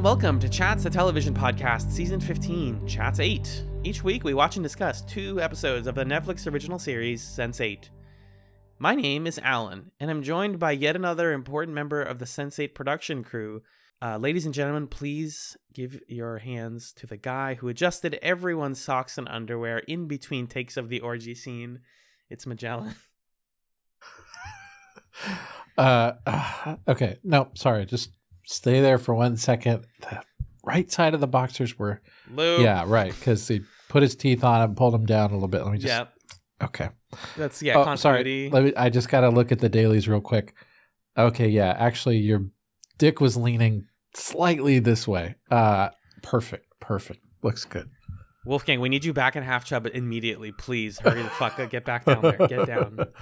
and welcome to Chats, a television podcast, season 15, Chats 8. Each week we watch and discuss two episodes of the Netflix original series, Sense8. My name is Alan, and I'm joined by yet another important member of the Sense8 production crew. Uh, ladies and gentlemen, please give your hands to the guy who adjusted everyone's socks and underwear in between takes of the orgy scene. It's Magellan. Uh, okay. No, sorry. Just stay there for one second. The right side of the boxers were. Yeah, right. Because he put his teeth on him, pulled him down a little bit. Let me just. Yeah. Okay. That's, yeah, oh, sorry. Let me. I just got to look at the dailies real quick. Okay. Yeah. Actually, your dick was leaning slightly this way. Uh, perfect. Perfect. Looks good. Wolfgang, we need you back in half chub immediately, please. Hurry the fuck up. Get back down there. Get down.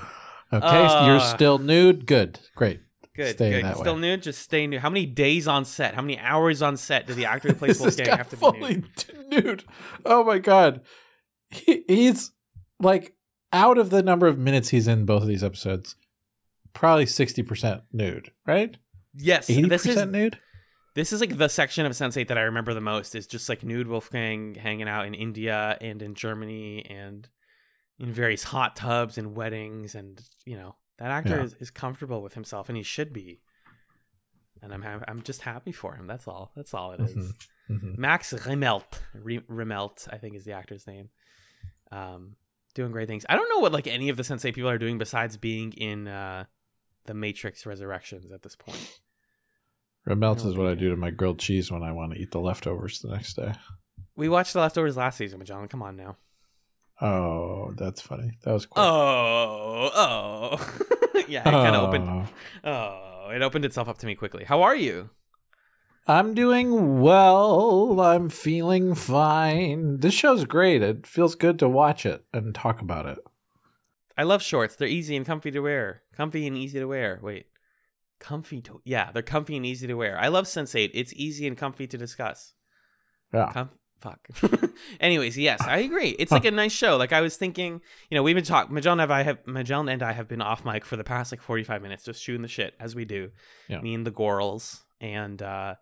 Okay. Uh, you're still nude. Good. Great. Good, Stay good. Still way. nude? Just stay nude. How many days on set? How many hours on set did the actor who plays Wolfgang have to be fully nude? nude. Oh my god. He, he's like out of the number of minutes he's in both of these episodes, probably 60% nude, right? Yes, 80% this is nude? this is like the section of Sense8 that I remember the most. Is just like nude Wolfgang hanging out in India and in Germany and in various hot tubs and weddings, and you know that actor Yeah. is, is comfortable with himself, and he should be. And I'm ha- I'm just happy for him. That's all. That's all it is. Mhm. Mhm. Max Riemelt, Re- Riemelt, I think is the actor's name. Um, doing great things. I don't know what like any of the Sense8 people are doing besides being in uh, the Matrix Resurrections at this point. Remelts I is what I do to my grilled cheese when I want to eat the leftovers the next day. We watched the leftovers last season, John. Come on now. Oh, that's funny. That was quick. Oh, oh, yeah. It kind of opened. Oh. Oh, it opened itself up to me quickly. How are you? I'm doing well. I'm feeling fine. This show's great. It feels good to watch it and talk about it. I love shorts. They're easy and comfy to wear. Comfy and easy to wear. Wait. Comfy to yeah, they're comfy and easy to wear. I love Sense8. It's easy and comfy to discuss. Yeah. Com- fuck. Anyways, yes, I agree. It's like a nice show. Like I was thinking, you know, we've been talking. Magellan and I have Magellan and I have been off mic for the past like forty five minutes, just shooting the shit as we do. Yeah. Me and the Gorals, and uh,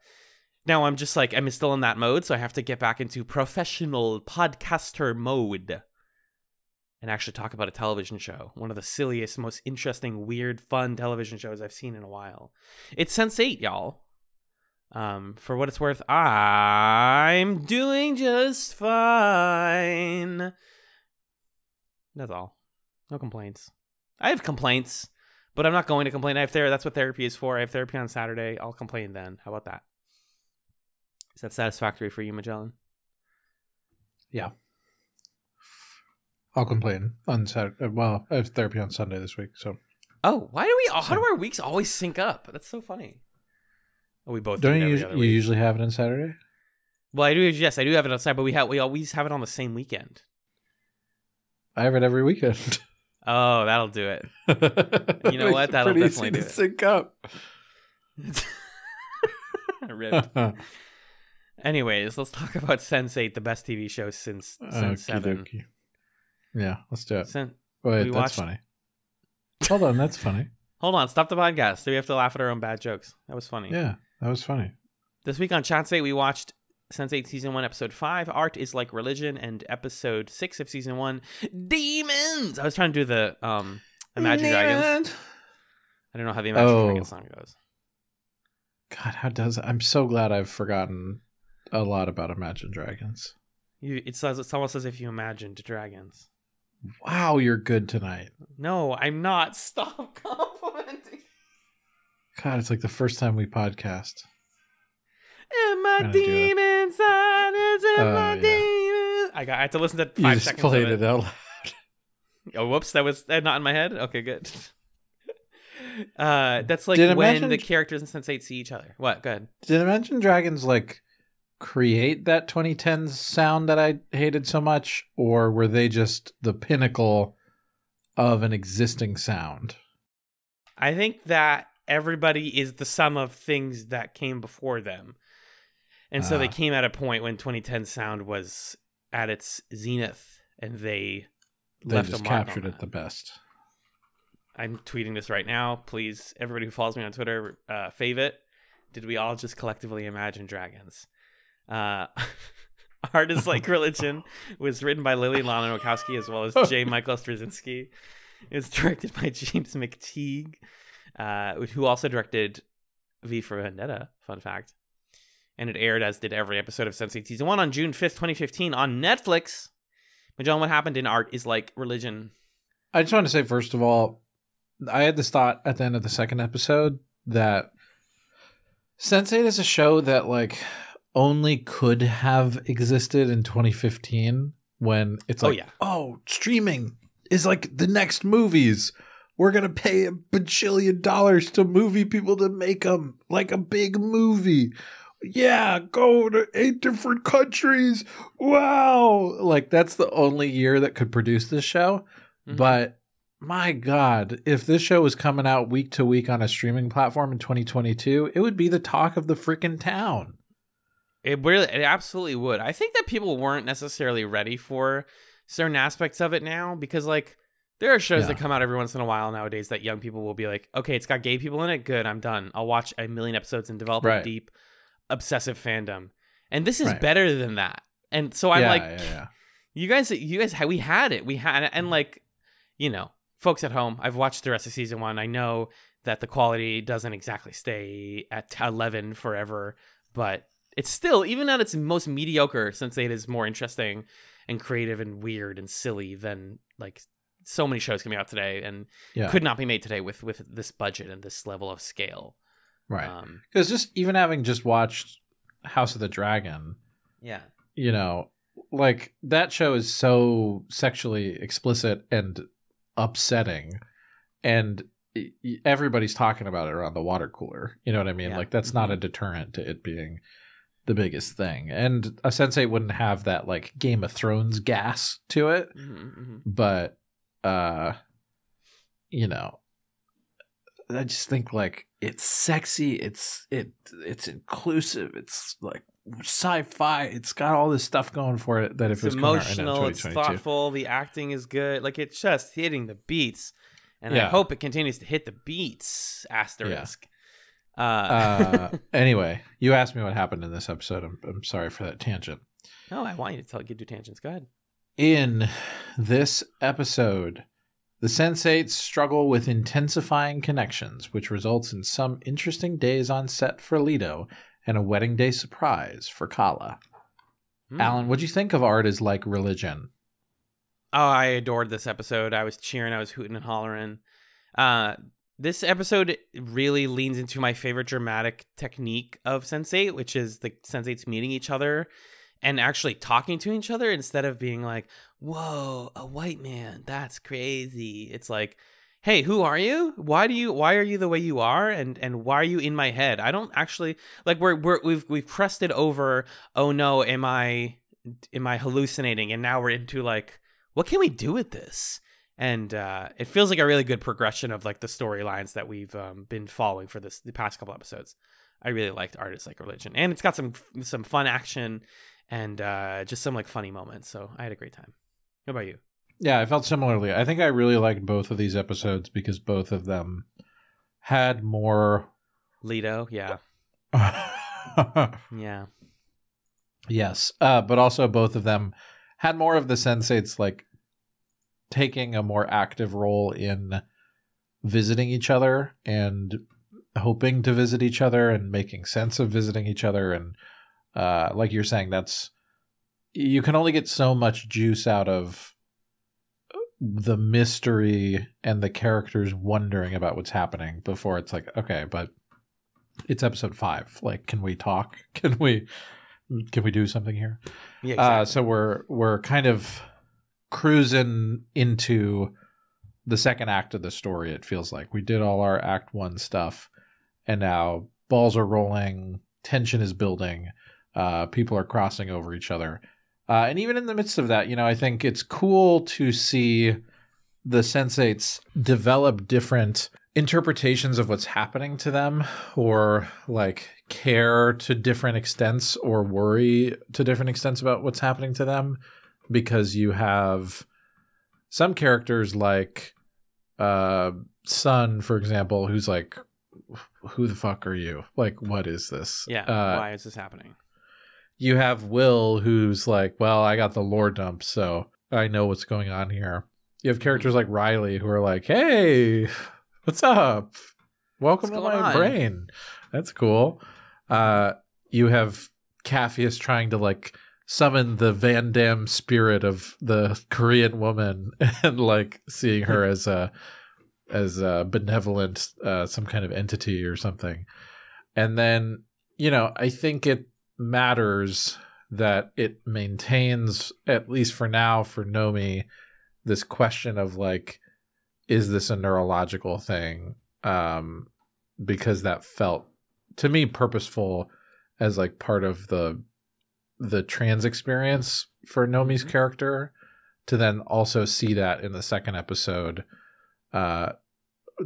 now I'm just like I'm still in that mode, so I have to get back into professional podcaster mode. And actually talk about a television show, one of the silliest, most interesting, weird, fun television shows I've seen in a while. It's Sense8, y'all. Um, for what it's worth, I'm doing just fine. That's all. No complaints. I have complaints, but I'm not going to complain. I have therapy. That's what therapy is for. I have therapy on Saturday. I'll complain then. How about that? Is that satisfactory for you, Magellan? Yeah. I'll complain on Saturday. Well, I have therapy on Sunday this week, so Oh, why do we? How do our weeks always sync up? That's so funny. Oh, we both do don't it you? Usually, you usually have it on Saturday? Well, I do. Yes, I do have it on Saturday, but we have we always have it on the same weekend. I have it every weekend. Oh, that'll do it. You know what? That'll pretty definitely easy do to it. sync up. Ripped. Anyways, let's talk about Sense8, the best TV show since since seven. Yeah, let's do it. Sen- Wait, that's watched- funny. Hold on, that's funny. Hold on, stop the podcast. Do we have to laugh at our own bad jokes? That was funny. Yeah, that was funny. This week on 8, we watched Sense8 Season 1, Episode 5, Art is Like Religion, and Episode 6 of Season 1, Demons! I was trying to do the um, Imagine Dragons. I don't know how the Imagine Oh. Dragons song goes. God, how does I'm so glad I've forgotten a lot about Imagine Dragons. You, it says it's almost as if you imagined dragons. Wow, you're good tonight. No, I'm not. Stop. God, it's like the first time we podcast. And my it. demons inside is in Oh, my yeah. demons. I got. I had to listen to five You just seconds played of it. out loud. Oh, whoops! That was uh, not in my head. Okay, good. Uh, that's like Did when Imagine- the characters in Sense8 see each other. What? Good. Did Imagine Dragons like create that 2010s sound that I hated so much, or were they just the pinnacle of an existing sound? I think that everybody is the sum of things that came before them, and so they Ah. came at a point when 2010 sound was at its zenith, and they They left just a mark on captured it that. the best. I'm tweeting this right now. Please, everybody who follows me on Twitter, uh, fave it. did we all just collectively imagine dragons? Uh, Art is Like Religion was written by Lily Lana Wachowski as well as J. Michael Straczynski. It was directed by James McTeigue, uh, who also directed V for Vendetta, fun fact. And it aired, as did every episode of Sense8 Season 1 on June 5th, 2015 on Netflix. But John, what happened in Art is Like Religion. I just want to say, first of all, I had this thought at the end of the second episode that Sense8 is a show that, like, only could have existed in 2015 when it's Oh, like, yeah. oh, streaming is like the next movies. We're going to pay a bajillion dollars to movie people to make them like a big movie. Yeah, go to eight different countries. Wow. Like, that's the only year that could produce this show. Mhm. But my God, if this show was coming out week to week on a streaming platform in 2022, it would be the talk of the freaking town. It really, it absolutely would. I think that people weren't necessarily ready for certain aspects of it now because, like, there are shows Yeah. that come out every once in a while nowadays that young people will be like, okay, it's got gay people in it. Good, I'm done. I'll watch a million episodes and develop a deep, obsessive fandom. And this is Right. better than that. And so I'm yeah, like, yeah, yeah. you guys, you guys, we had it. We had it. And, like, you know, folks at home, I've watched the rest of season one. I know that the quality doesn't exactly stay at 11 forever, but it's still even at its most mediocre since it is more interesting and creative and weird and silly than like so many shows coming out today and Yeah. could not be made today with with this budget and this level of scale Right. um Because just even having just watched House of the Dragon, yeah you know, like that show is so sexually explicit and upsetting. And y- y- everybody's talking about it around the water cooler. You know what I mean? Yeah. Like that's not a deterrent to it being the biggest thing. And a Sense8 wouldn't have that like Game of Thrones gas to it. Mhm, mhm. but uh you know i just think like it's sexy it's it it's inclusive it's like sci-fi it's got all this stuff going for it that if it's it's out right now emotional it's thoughtful the acting is good like it's just hitting the beats and i hope it continues to hit the beats asterisk. Uh, uh anyway you asked me what happened in this episode i'm, I'm sorry for that tangent. No i want you to tell you do tangents go ahead In this episode, the sensates struggle with intensifying connections, which results in some interesting days on set for Lito and a wedding day surprise for Kala. Hmm. Alan, what do you think of art is like religion? Oh, I adored this episode. I was cheering, I was hooting and hollering. Uh, this episode really leans into my favorite dramatic technique of Sense8, which is the Sensates meeting each other and actually talking to each other instead of being like, "Whoa, a white man, that's crazy." It's like, "Hey, who are you? Why do you? Why are you the way you are? And and why are you in my head? I don't actually like. We're we're we've we've crested over. Oh no, am I am I hallucinating? And now we're into like what can we do with this? And uh, it feels like a really good progression of like the storylines that we've um, been following for this the past couple episodes. I really liked Art is Like Religion, and it's got some some fun action and uh, just some like funny moments. So I had a great time. How about you? Yeah, I felt similarly. I think I really liked both of these episodes because both of them had more. Lito, yeah, yeah, yes, uh, but also both of them had more of the sensates like taking a more active role in visiting each other and hoping to visit each other and making sense of visiting each other and uh, like you're saying that's you can only get so much juice out of the mystery and the characters wondering about what's happening before it's like okay but it's episode five like can we talk can we can we do something here yeah. uh, so we're we're kind of cruising into the second act of the story. It feels like we did all our Act One stuff, and now balls are rolling, tension is building, uh, people are crossing over each other, uh, and even in the midst of that, you know, I think it's cool to see the sensates develop different interpretations of what's happening to them or like care to different extents or worry to different extents about what's happening to them because you have some characters like uh Sun for example who's like who the fuck are you? Like, what is this? Yeah. Uh, why is this happening? You have Will, who's like, well, I got the lore dump, so I know what's going on here. You have characters like Riley who are like, hey, what's up? Welcome What's to my on?" brain. That's cool. Uh, you have Capheus trying to like summon the Van Damme spirit of the Korean woman and like seeing her as a as a benevolent uh, some kind of entity or something. And then, you know, I think it matters that it maintains at least for now for Nomi this question of like is this a neurological thing um because that felt to me purposeful as like part of the the trans experience for Nomi's Mhm. character to then also see that in the second episode uh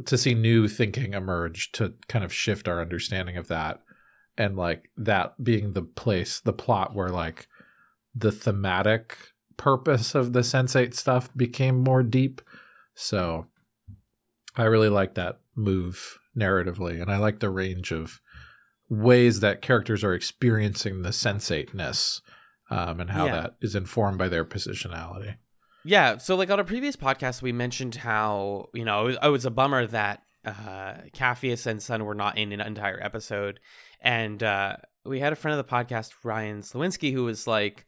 to see new thinking emerge to kind of shift our understanding of that and like that being the place the plot where like the thematic purpose of the sensate stuff became more deep so i really like that move narratively and i like the range of ways that characters are experiencing the sensateness um, and how Yeah. that is informed by their positionality Yeah, so like on a previous podcast, we mentioned how you know it was, it was a bummer that uh, Capheus and Sun were not in an entire episode, and uh, we had a friend of the podcast, Ryan Slawinski, who was like,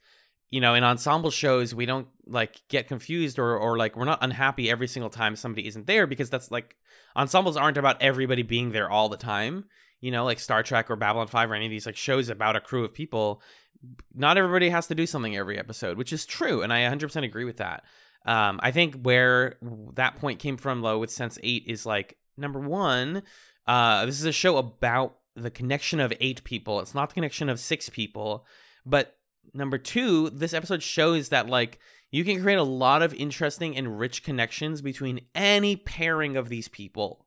you know, in ensemble shows, we don't like get confused or or like we're not unhappy every single time somebody isn't there because that's like ensembles aren't about everybody being there all the time. You know, like Star Trek or Babylon Five or any of these like shows about a crew of people not everybody has to do something every episode, which is true, and I 100% agree with that. Um, I think where that point came from, though, with Sense Eight is like number one, uh, this is a show about the connection of eight people. It's not the connection of six people, but number two, this episode shows that like you can create a lot of interesting and rich connections between any pairing of these people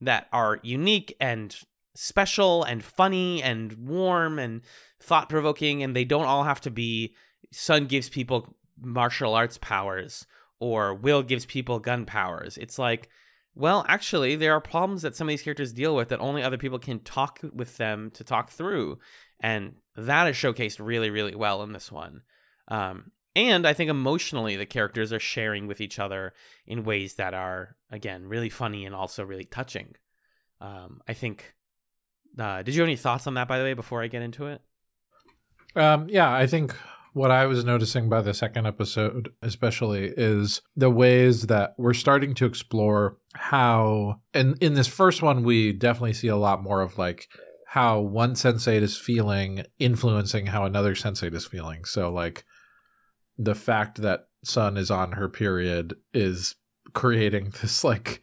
that are unique and special and funny and warm and thought provoking, and they don't all have to be Sun gives people martial arts powers or Will gives people gun powers. It's like, well, actually, there are problems that some of these characters deal with that only other people can talk with them to talk through. And that is showcased really, really well in this one. Um, and I think emotionally, the characters are sharing with each other in ways that are, again, really funny and also really touching. Um, I think. Uh, did you have any thoughts on that, by the way, before I get into it? Um, yeah, I think what I was noticing by the second episode, especially, is the ways that we're starting to explore how, and in this first one, we definitely see a lot more of like how one sensate is feeling influencing how another sensate is feeling. So, like, the fact that Sun is on her period is creating this like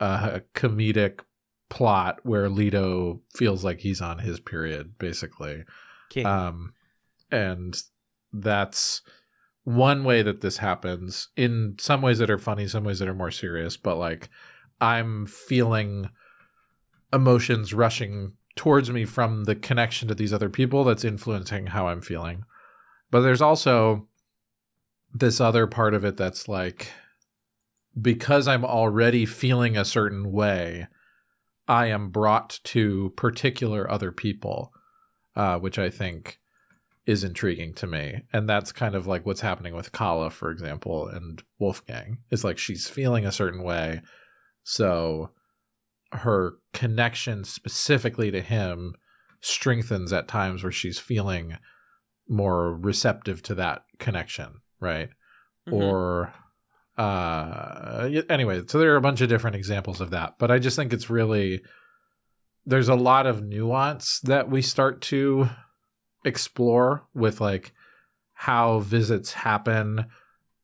uh, comedic plot where Lito feels like he's on his period, basically. King. Um, and that's one way that this happens in some ways that are funny, some ways that are more serious, but like I'm feeling emotions rushing towards me from the connection to these other people that's influencing how I'm feeling. But there's also this other part of it that's like because I'm already feeling a certain way, I am brought to particular other people, uh, which I think is intriguing to me. And that's kind of like what's happening with Kala, for example, and Wolfgang. Is like she's feeling a certain way. So her connection specifically to him strengthens at times where she's feeling more receptive to that connection, right? Mhm. Or uh anyway, so there are a bunch of different examples of that, but I just think it's really there's a lot of nuance that we start to explore with like how visits happen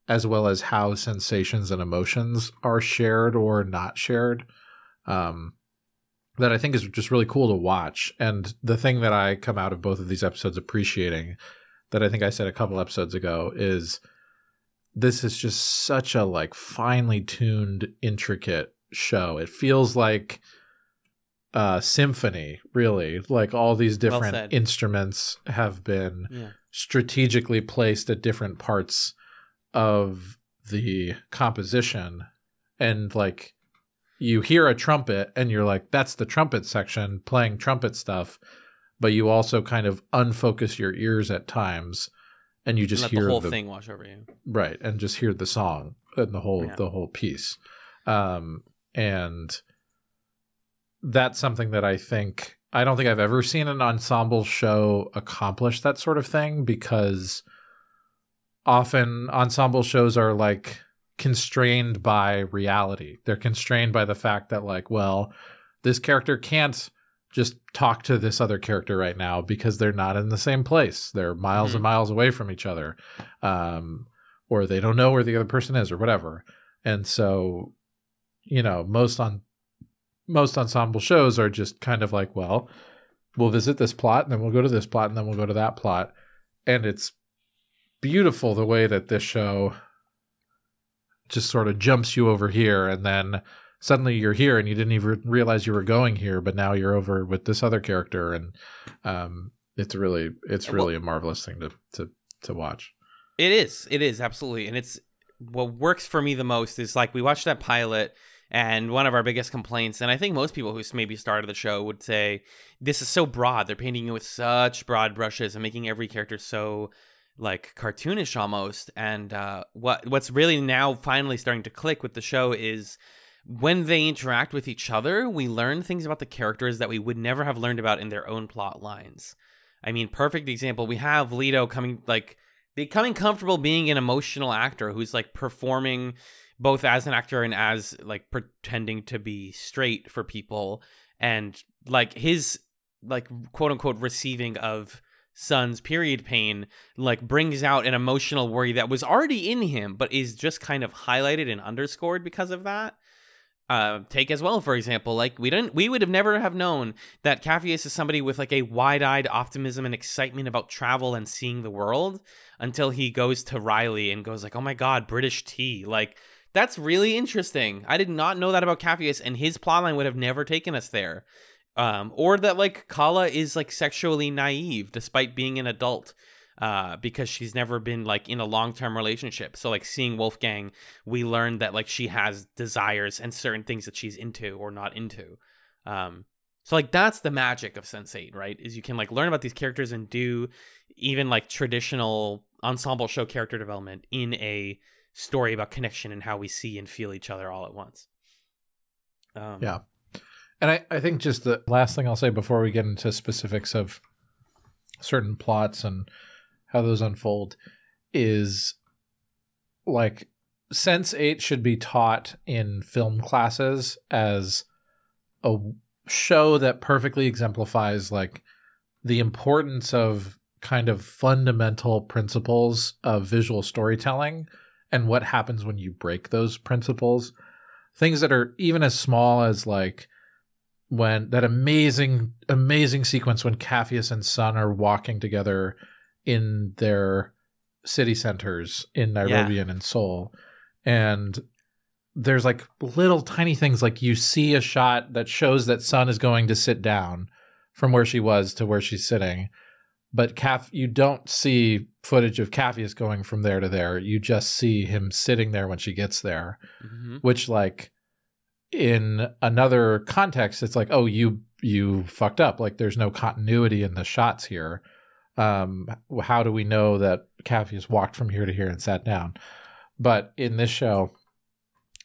as well as how sensations and emotions are shared or not shared um that I think is just really cool to watch. And the thing that I come out of both of these episodes appreciating that I think I said a couple episodes ago is this is just such a like finely tuned intricate show. It feels like uh symphony really like all these different said. instruments have been yeah. strategically placed at different parts of the composition and like you hear a trumpet and you're like, that's the trumpet section playing trumpet stuff, but you also kind of unfocus your ears at times and you just Let hear the whole the, thing wash over you. right and just hear the song and the whole Yeah. the whole piece um and that's something that i think i don't think i've ever seen an ensemble show accomplish that sort of thing because often ensemble shows are like constrained by reality they're constrained by the fact that like well this character can't just talk to this other character right now because they're not in the same place they're miles Mhm. and miles away from each other um or they don't know where the other person is or whatever. And so, you know, most on most ensemble shows are just kind of like, well, we'll visit this plot and then we'll go to this plot and then we'll go to that plot. And it's beautiful the way that this show just sort of jumps you over here and then suddenly you're here and you didn't even realize you were going here, but now you're over with this other character and um it's really it's really a marvelous thing to to to watch. It is. It is absolutely, and it's what works for me the most is like we watched that pilot, and one of our biggest complaints, and I think most people who maybe started the show would say this is so broad. They're painting you with such broad brushes and making every character so like cartoonish almost. And uh, what what's really now finally starting to click with the show is when they interact with each other, we learn things about the characters that we would never have learned about in their own plot lines. I mean, perfect example. We have Lito coming like becoming comfortable being an emotional actor who's like performing both as an actor and as like pretending to be straight for people and like his like quote unquote receiving of Sun's period pain like brings out an emotional worry that was already in him but is just kind of highlighted and underscored because of that uh, take as well, for example, like we didn't, we would have never have known that Capheus is somebody with like a wide-eyed optimism and excitement about travel and seeing the world until he goes to Riley and goes like, "Oh my God, British tea!" Like that's really interesting. I did not know that about Capheus, and his plotline would have never taken us there. Um, or that like Kala is like sexually naive despite being an adult uh, because she's never been like in a long term relationship. So like seeing Wolfgang, we learned that like she has desires and certain things that she's into or not into. Um, so like that's the magic of Sense Eight, right? Is you can like learn about these characters and do even like traditional ensemble show character development in a story about connection and how we see and feel each other all at once. Um, Yeah. And I, I think just the last thing I'll say before we get into specifics of certain plots and how those unfold is like Sense 8 should be taught in film classes as a show that perfectly exemplifies like the importance of kind of fundamental principles of visual storytelling and what happens when you break those principles. Things that are even as small as like when that amazing amazing sequence when Capheus and Sun are walking together in their city centers in Nairobi and in Seoul and there's like little tiny things like you see a shot that shows that Sun is going to sit down from where she was to where she's sitting but Caf you don't see footage of Capheus going from there to there you just see him sitting there when she gets there mhm. which like in another context it's like oh you you fucked up. Like there's no continuity in the shots here. Um how do we know that Capheus walked from here to here and sat down? But in this show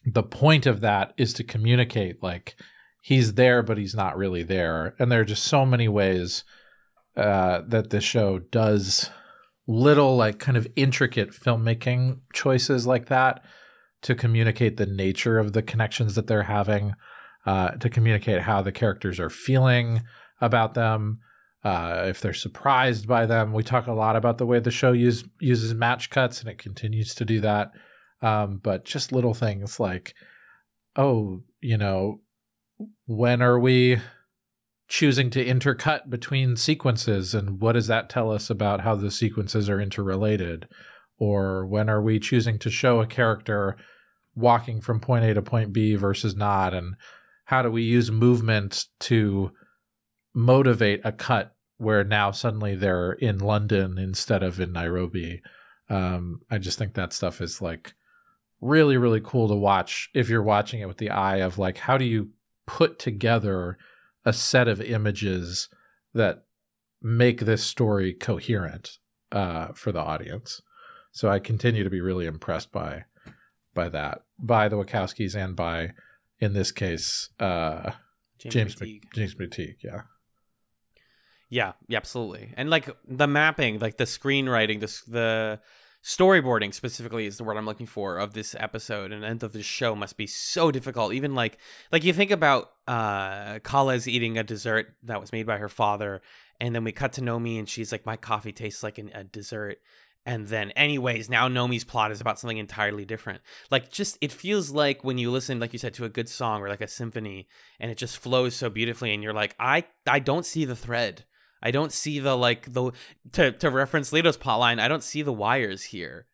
the point of that is to communicate like he's there but he's not really there. And there are just so many ways uh that this show does little like kind of intricate filmmaking choices like that to communicate the nature of the connections that they're having, uh, to communicate how the characters are feeling about them, uh, if they're surprised by them. We talk a lot about the way the show use, uses match cuts, and it continues to do that. Um, but just little things like, oh, you know, when are we choosing to intercut between sequences, and what does that tell us about how the sequences are interrelated? Or when are we choosing to show a character walking from point A to point B versus not? And how do we use movement to motivate a cut where now suddenly they're in London instead of in Nairobi? Um, I just think that stuff is like really really cool to watch if you're watching it with the eye of like how do you put together a set of images that make this story coherent uh, for the audience. So I continue to be really impressed by by that, by the Wachowskis, and by in this case uh, James, James McTeigue. Mc- James McTeigue. Yeah, Yeah, yeah, absolutely. And like the mapping, like the screenwriting, the the storyboarding specifically is the word I'm looking for of this episode and end of this show must be so difficult. Even like like you think about uh Kala's eating a dessert that was made by her father, and then we cut to Nomi and she's like, My coffee tastes like an, a dessert. And then, anyways, now Nomi's plot is about something entirely different. Like, just it feels like when you listen, like you said, to a good song or like a symphony, and it just flows so beautifully, and you're like, I, I don't see the thread. I don't see the like the to to reference Lito's plotline. I don't see the wires here,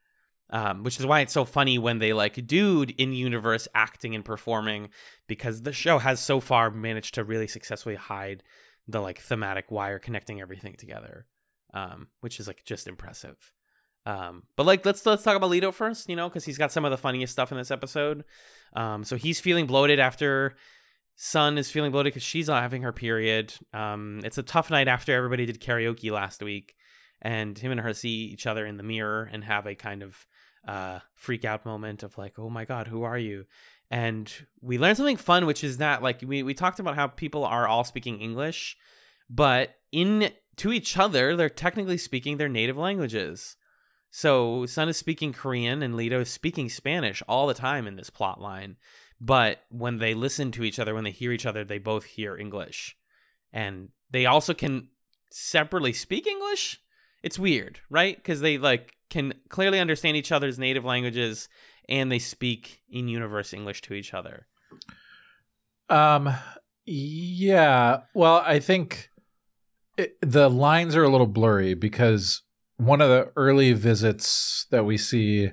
um, which is why it's so funny when they like dude in universe acting and performing because the show has so far managed to really successfully hide the like thematic wire connecting everything together, um, which is like just impressive. Um, but like let's let's talk about Lito first, you know, because he's got some of the funniest stuff in this episode. Um, so he's feeling bloated after Sun is feeling bloated because she's not having her period. Um, it's a tough night after everybody did karaoke last week, and him and her see each other in the mirror and have a kind of uh, freak out moment of like, "Oh my god, who are you?" And we learned something fun, which is that like we we talked about how people are all speaking English, but in to each other, they're technically speaking their native languages. So Sun is speaking Korean and Lito is speaking Spanish all the time in this plot line. But when they listen to each other, when they hear each other, they both hear English. And they also can separately speak English. It's weird, right? Because they like can clearly understand each other's native languages and they speak in universe English to each other. Um, yeah. Well, I think it, the lines are a little blurry because one of the early visits that we see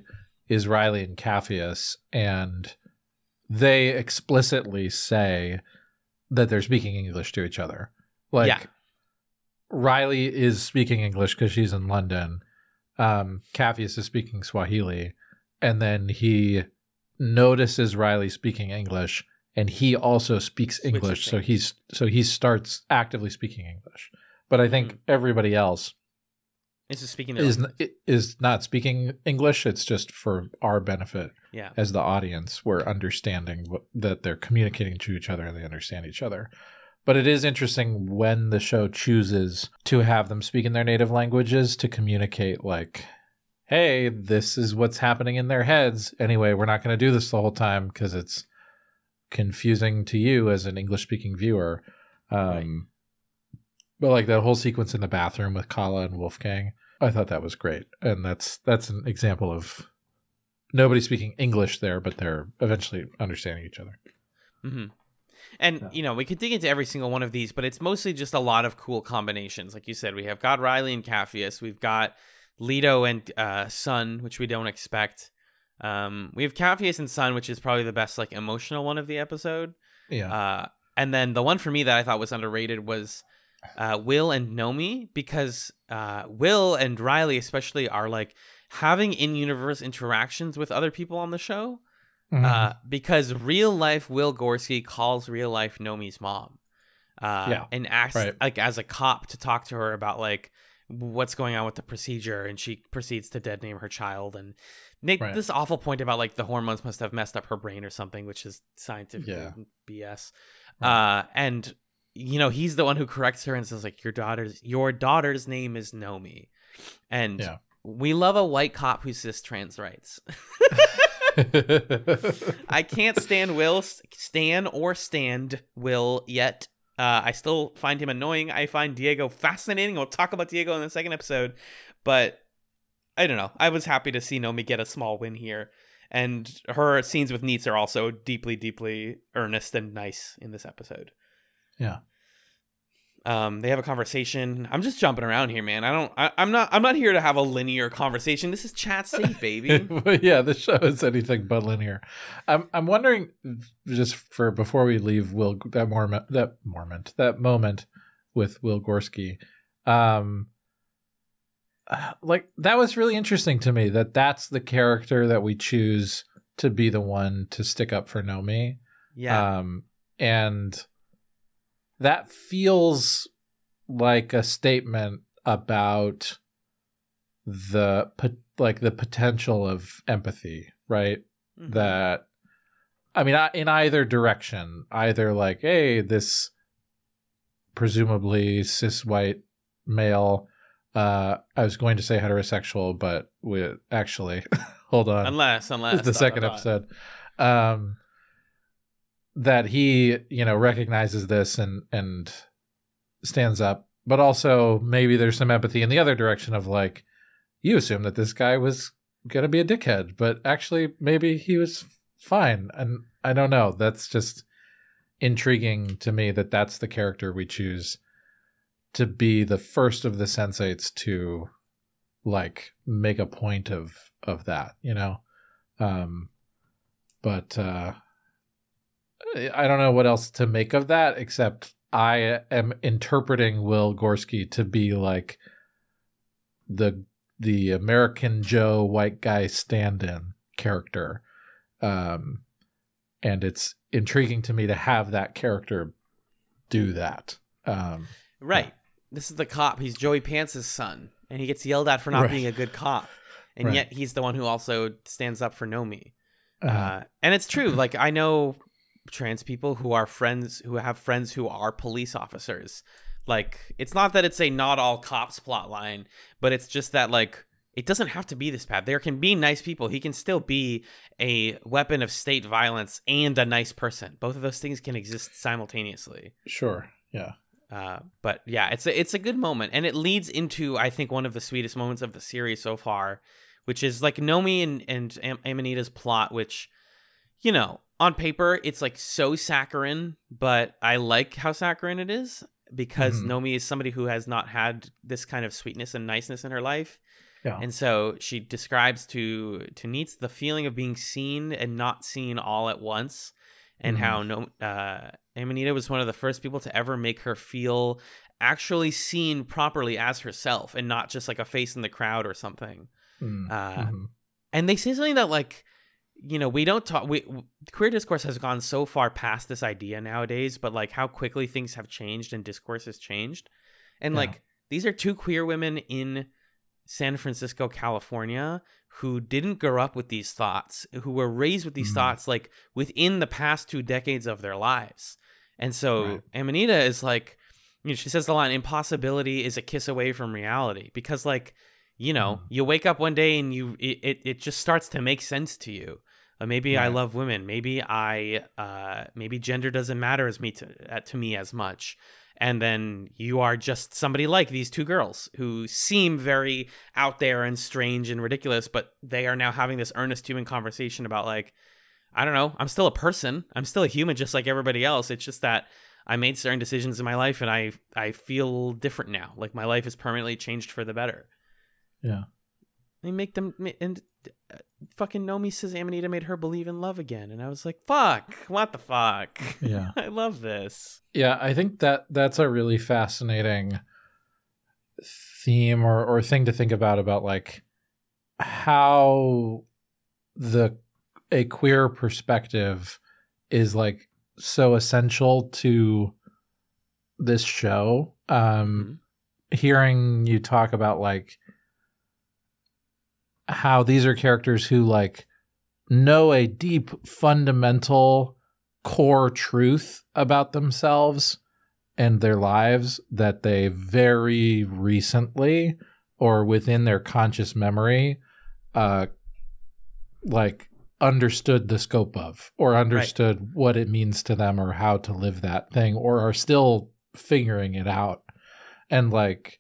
is Riley and Capheus, and they explicitly say that they're speaking English to each other. Like, Yeah. Riley is speaking English because she's in London. Um, Capheus is speaking Swahili, and then he notices Riley speaking English, and he also speaks English. So he's so he starts actively speaking English. But I think Mhm. everybody else just speaking is is not speaking English. It's just for our benefit yeah. as the audience. We're understanding what, that they're communicating to each other and they understand each other. But it is interesting when the show chooses to have them speak in their native languages to communicate, like, hey, this is what's happening in their heads. Anyway, we're not going to do this the whole time because it's confusing to you as an English speaking viewer. Um, Right. But like that whole sequence in the bathroom with Kala and Wolfgang, I thought that was great. And that's that's an example of nobody speaking English there, but they're eventually understanding each other. hmm And Yeah. you know, we could dig into every single one of these, but it's mostly just a lot of cool combinations. Like you said, we have got Riley and Capheus. We've got Lito and uh, Sun, which we don't expect. Um, we have Capheus and Sun, which is probably the best like emotional one of the episode. Yeah. Uh, and then the one for me that I thought was underrated was uh, Will and Nomi because uh, Will and Riley especially are like having in-universe interactions with other people on the show Mhm. uh, because real life Will Gorski calls real life Nomi's mom, uh, Yeah, and asks right. like as a cop to talk to her about like what's going on with the procedure, and she proceeds to dead name her child and make Right. this awful point about like the hormones must have messed up her brain or something, which is scientific Yeah. BS. Right. Uh, and you know he's the one who corrects her and says like your daughter's your daughter's name is Nomi, and Yeah. We love a white cop who cis trans rights. I can't stand Will, Stan, or stand Will yet. Uh, I still find him annoying. I find Diego fascinating. We'll talk about Diego in the second episode, but I don't know. I was happy to see Nomi get a small win here, and her scenes with Neets are also deeply, deeply earnest and nice in this episode. yeah. Um, they have a conversation. I'm just jumping around here, man. I don't. I, I'm not. I'm not here to have a linear conversation. This is chat safe, baby. yeah, the show is anything but linear. I'm I'm wondering just for before we leave Will that moment that moment that moment with Will Gorski, um, like that was really interesting to me that that's the character that we choose to be the one to stick up for Nomi. Yeah. Um, and that feels like a statement about the like the potential of empathy, right? Mhm. That I mean, in either direction, either like, hey, this presumably cis white male. Uh, I was going to say heterosexual, but we actually hold on unless unless the second episode um that he you know recognizes this and and stands up. But also maybe there's some empathy in the other direction of like you assume that this guy was gonna be a dickhead but actually maybe he was fine. And i don't know. That's just intriguing to me that that's the character we choose to be the first of the sensates to like make a point of of that you know? Um but uh i don't know what else to make of that except i am interpreting will gorski to be like the the american joe white guy stand-in character um and it's intriguing to me to have that character do that um Right. This is the cop. He's Joey Pants' son, and he gets yelled at for not Right. being a good cop, and Right. yet he's the one who also stands up for Nomi. uh, Uh, and it's true. Like I know trans people who are friends who have friends who are police officers. Like it's not that it's a not all cops plot line, but it's just that like it doesn't have to be this bad. There can be nice people. He can still be a weapon of state violence and a nice person. Both of those things can exist simultaneously. sure yeah Uh, but yeah, it's a, it's a good moment, and it leads into I think one of the sweetest moments of the series so far, which is like Nomi and and Am- Amanita's plot, which you know on paper it's like so saccharine, but I like how saccharine it is because Mhm. Nomi is somebody who has not had this kind of sweetness and niceness in her life, yeah and so she describes to to Neets the feeling of being seen and not seen all at once, and how no uh, Amanita was one of the first people to ever make her feel actually seen properly as herself and not just like a face in the crowd or something. Mm, Uh, mhm. And they say something that like you know we don't talk we queer discourse has gone so far past this idea nowadays but like how quickly things have changed and discourse has changed and Yeah. like these are two queer women in San Francisco, California, who didn't grow up with these thoughts, who were raised with these Mhm. thoughts like within the past two decades of their lives. And so Right. Amanita is like, you know, she says the line, impossibility is a kiss away from reality. Because like, you know, Mhm. you wake up one day and you it, it, it just starts to make sense to you. Maybe I love women. Maybe I uh maybe gender doesn't matter as me to uh, to me as much. And then you are just somebody like these two girls who seem very out there and strange and ridiculous but they are now having this earnest human conversation about like i don't know i'm still a person. I'm still a human just like everybody else. It's just that i made certain decisions in my life and i i feel different now. Like my life is permanently changed for the better. Yeah. They make them and uh, fucking nomi says amanita made her believe in love again and i was like fuck what the fuck Yeah. i love this Yeah, I think that that's a really fascinating theme or, or thing to think about about like how the a queer perspective is like so essential to this show. Um hearing you talk about like how these are characters who like know a deep fundamental core truth about themselves and their lives that they very recently or within their conscious memory uh like understood the scope of or understood what it means to them or how to live that thing or are still figuring it out. And like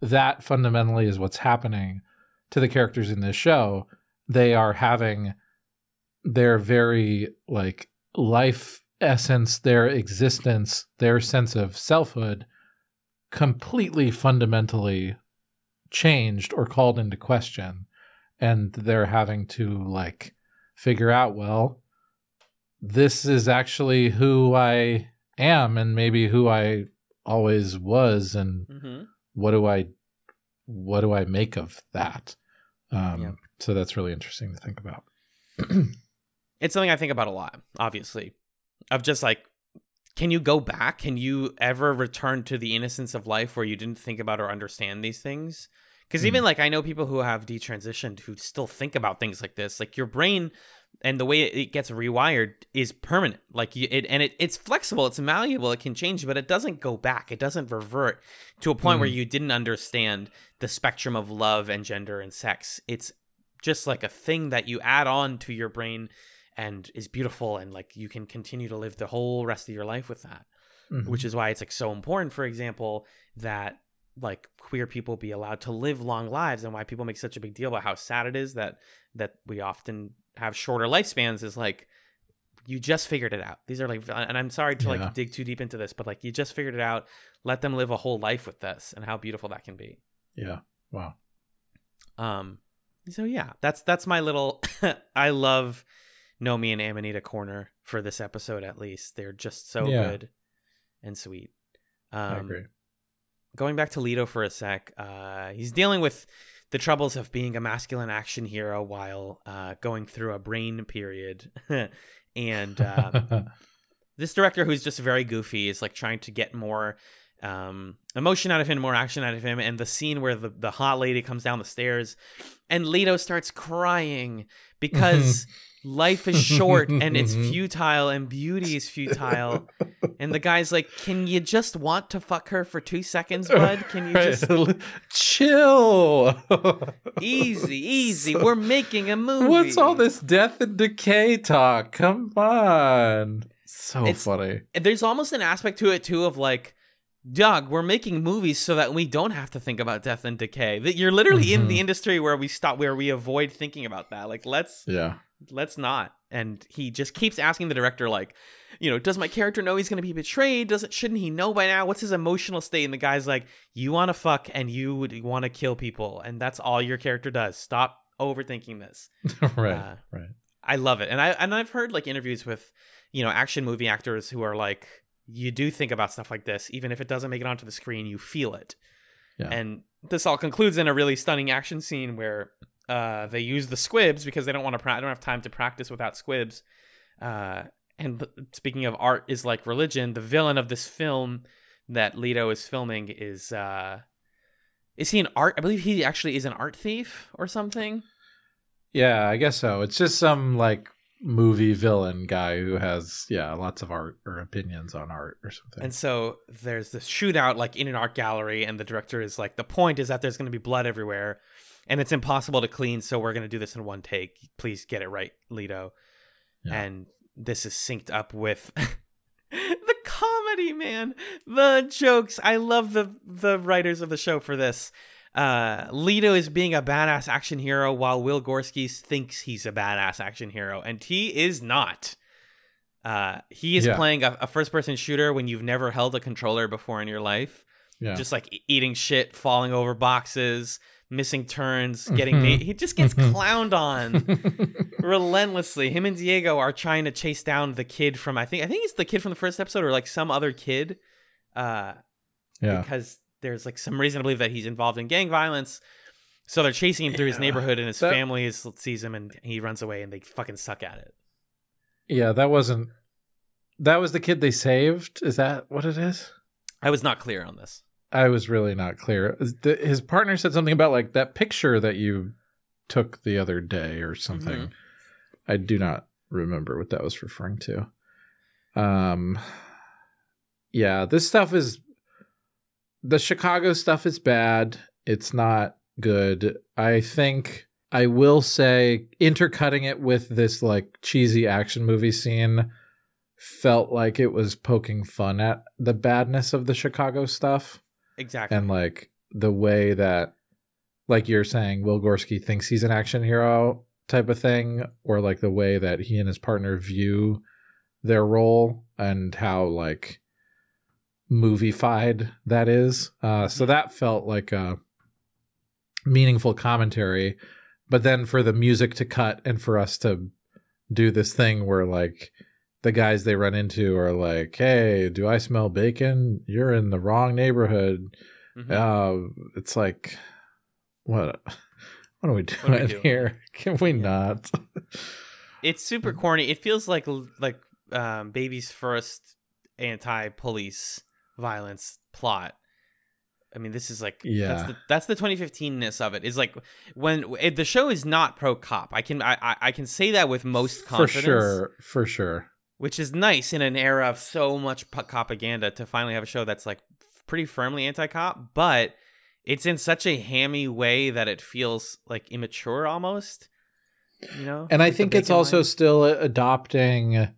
that fundamentally is what's happening to the characters in this show they are having their very like life essence, their existence, their sense of selfhood completely fundamentally changed or called into question. And they're having to like figure out, well, this is actually who I am and maybe who I always was and mm-hmm. what do I what do I make of that? Um Yeah. so that's really interesting to think about. it's something I think about a lot, obviously. Of just like, can you go back? Can you ever return to the innocence of life where you didn't think about or understand these things? Because even like I know people who have detransitioned who still think about things like this. Like your brain and the way it gets rewired is permanent. Like it and it, it's flexible, it's malleable, it can change, but it doesn't go back. It doesn't revert to a point where you didn't understand the spectrum of love and gender and sex. It's just like a thing that you add on to your brain and is beautiful and like you can continue to live the whole rest of your life with that. Mhm. Which is why it's like so important, for example, that like queer people be allowed to live long lives and why people make such a big deal about how sad it is that that we often have shorter lifespans is like you just figured it out. These are like and I'm sorry to Yeah. like dig too deep into this, but like you just figured it out. Let them live a whole life with this and how beautiful that can be. yeah. Wow. Um, so yeah, that's that's my little. I love Nomi and Amanita corner for this episode. At least they're just so Yeah. good and sweet. Um, I agree. Going back to Lito for a sec, uh, he's dealing with the troubles of being a masculine action hero while uh, going through a brain period, and um, this director who's just very goofy is like trying to get more um, emotion out of him, more action out of him. And the scene where the, the hot lady comes down the stairs and Lito starts crying because life is short and it's futile and beauty is futile. And the guy's like, Can you just want to fuck her for two seconds, bud? Can you just chill? easy, easy? We're making a movie. What's all this death and decay talk? Come on. So It's- funny. there's almost an aspect to it too of like Doug, we're making movies so that we don't have to think about death and decay. That you're literally in Mhm. the industry where we stop where we avoid thinking about that. Like let's Yeah. let's not. And he just keeps asking the director like, you know, does my character know he's going to be betrayed? Doesn't shouldn't he know by now? What's his emotional state? And the guy's like, you want to fuck and you would want to kill people and that's all your character does. Stop overthinking this. right. Uh, right. I love it. And I and I've heard like interviews with, you know, action movie actors who are like, you do think about stuff like this, even if it doesn't make it onto the screen, you feel it. Yeah. And this all concludes in a really stunning action scene where uh, they use the squibs because they don't want to. Pra- I don't have time to practice without squibs. Uh, and speaking of art is like religion, the villain of this film that Lito is filming is uh, is he an art? I believe he actually is an art thief or something. Yeah, I guess so. It's just some like movie villain guy who has yeah lots of art or opinions on art or something. And so there's this shootout like in an art gallery, and the director is like, the point is that there's going to be blood everywhere, and it's impossible to clean, so we're going to do this in one take. Please get it right, Lito. Yeah. And this is synced up with the comedy, man. The jokes. I love the the writers of the show for this. Uh, Lito is being a badass action hero while Will Gorski thinks he's a badass action hero, and he is not. Uh, he is Yeah. playing a, a first person shooter when you've never held a controller before in your life. yeah. Just like eating shit, falling over boxes, missing turns, getting Mhm. na- he just gets clowned on relentlessly. Him and Diego are trying to chase down the kid from I think I think it's the kid from the first episode or like some other kid. Uh yeah. because there's like some reason to believe that he's involved in gang violence. So they're chasing him through his neighborhood and his That- family is, sees him and he runs away and they fucking suck at it. Yeah, that wasn't that was the kid they saved. Is that what it is? I was not clear on this. I was really not clear. The- His partner said something about like that picture that you took the other day or something. Mhm. I do not remember what that was referring to. Um yeah, this stuff is the Chicago stuff is bad. It's not good. I think I will say intercutting it with this like cheesy action movie scene felt like it was poking fun at the badness of the Chicago stuff Exactly. and like the way that like you're saying Will Gorski thinks he's an action hero type of thing or like the way that he and his partner view their role and how like moviefied that is uh so that felt like a meaningful commentary but then for the music to cut and for us to do this thing where like the guys they run into are like hey do i smell bacon you're in the wrong neighborhood Mhm. uh, it's like, what? What are we doing, are we doing? here? Can we Yeah. not? it's super corny. It feels like like um, baby's first anti-police violence plot. I mean, this is like Yeah. that's the that's the 2015ness of it. Is like when it, the show is not pro cop. I can I I- I can say that with most confidence. for sure, for sure. which is nice in an era of so much propaganda to finally have a show that's like pretty firmly anti-cop, but it's in such a hammy way that it feels like immature almost. You know, And I think it's also line. still adopting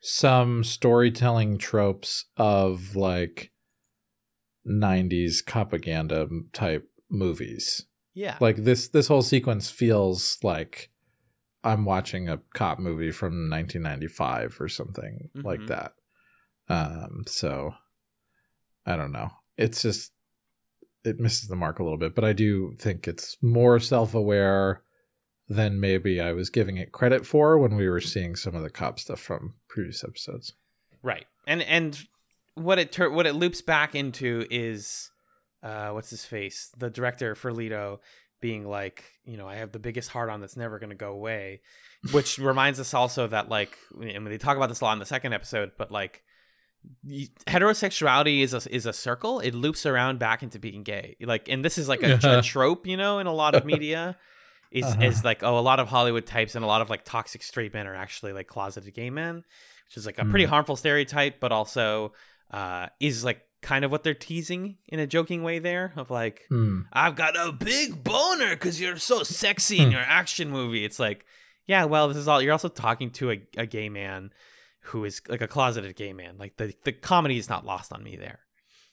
some storytelling tropes of like 90s propaganda type movies. yeah, Like this this whole sequence feels like I'm watching a cop movie from 1995 or something like Mhm. that. Um so I don't know. It's just it misses the mark a little bit, but I do think it's more self-aware than maybe I was giving it credit for when we were seeing some of the cop stuff from previous episodes. Right. And and what it tur- what it loops back into is uh what's his face? The director for Lito being like, you know, I have the biggest heart on that's never going to go away, which reminds us also that like and they talk about this a lot in the second episode, but like heterosexuality is a is a circle. It loops around back into being gay. Like and this is like a, a trope, you know, in a lot of media. Is, Uh-huh. is like oh a lot of Hollywood types and a lot of like toxic straight men are actually like closeted gay men, which is like a pretty Mm. harmful stereotype, but also uh, is like kind of what they're teasing in a joking way there of like Hmm. I've got a big boner because you're so sexy in your action movie. It's like yeah, well this is all you're also talking to a, a gay man who is like a closeted gay man. Like the the comedy is not lost on me there.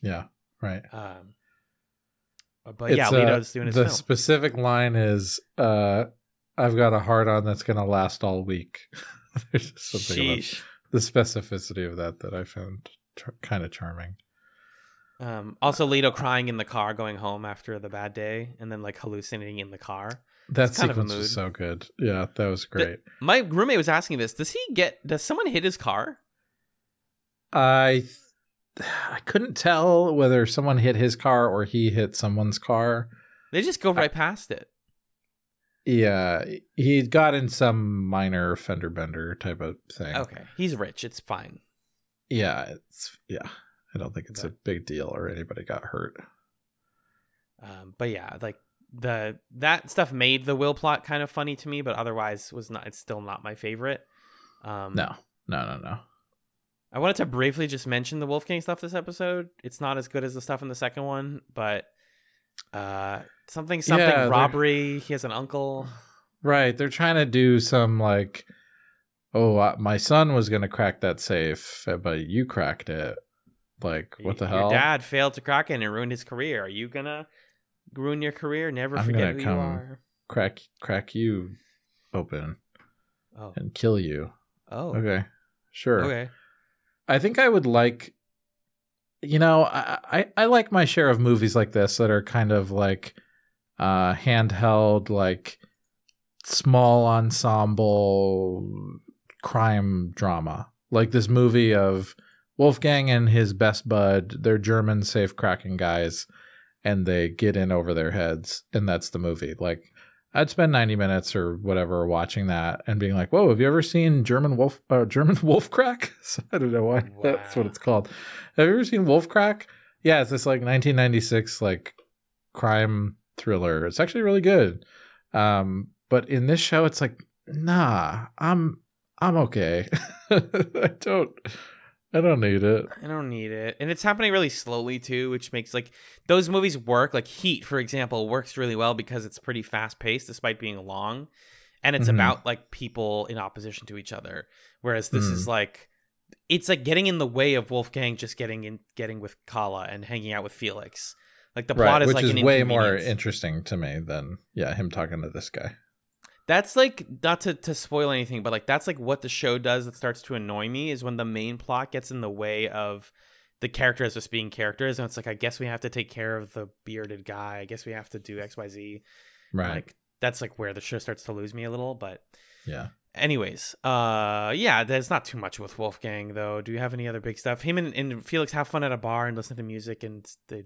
Yeah, right. Um, but yeah, Lito's doing his uh, the film. specific line is uh I've got a hard on that's gonna last all week. There's something about Sheesh. the specificity of that that I found kind of charming. Um, also, Lito crying in the car going home after the bad day, and then like hallucinating in the car. That sequence was so good. Yeah, that was great. My roommate was asking this: Does he get? Does someone hit his car? I I couldn't tell whether someone hit his car or he hit someone's car. They just go right past it. Yeah, he got in some minor fender bender type of thing. Okay, he's rich. It's fine. Yeah, it's yeah. I don't think it's a big deal or anybody got hurt. Um, but yeah, like the that stuff made the will plot kind of funny to me, but otherwise was not. It's still not my favorite. Um, No, no, no, no. I wanted to briefly just mention the Wolfgang stuff this episode. It's not as good as the stuff in the second one, but uh, something something Yeah, robbery. He has an uncle. Right, they're trying to do some like, oh, uh, my son was gonna crack that safe, but you cracked it. Like, what the Y- hell? Your dad failed to crack it and ruined his career. Are you gonna ruin your career? Never I'm forget who come- you are. Crack, crack you open Oh, and kill you. oh, Okay, sure. okay. I think I would like, you know, I, I I like my share of movies like this that are kind of like uh handheld, like small ensemble crime drama, like this movie of Wolfgang and his best bud. They're German safe cracking guys, and they get in over their heads, and that's the movie. Like. I'd spend 90 minutes or whatever watching that and being like, "Whoa, have you ever seen German wolf uh, German wolf crack?" So I don't know why that's what it's called. Have you ever seen Wolf Crack? Yeah, it's this like 1996 like crime thriller. It's actually really good. Um, but in this show, it's like, nah, I'm I'm okay. I don't I don't need it. I don't need it. And it's happening really slowly too, which makes like those movies work. Like Heat, for example, works really well because it's pretty fast paced despite being long. And it's Mhm. about like people in opposition to each other. Whereas this Mm. is like it's like getting in the way of Wolfgang just getting in getting with Kala and hanging out with Felix. Like the plot right, is which like is an way more interesting to me than yeah him talking to this guy. That's like not to, to spoil anything, but like that's like what the show does that starts to annoy me is when the main plot gets in the way of the characters just being characters, and it's like I guess we have to take care of the bearded guy. I guess we have to do X Y Z. Right. Like that's like where the show starts to lose me a little. But yeah. anyways, uh, yeah, there's not too much with Wolfgang though. Do you have any other big stuff? Him and, and Felix have fun at a bar and listen to music, and the,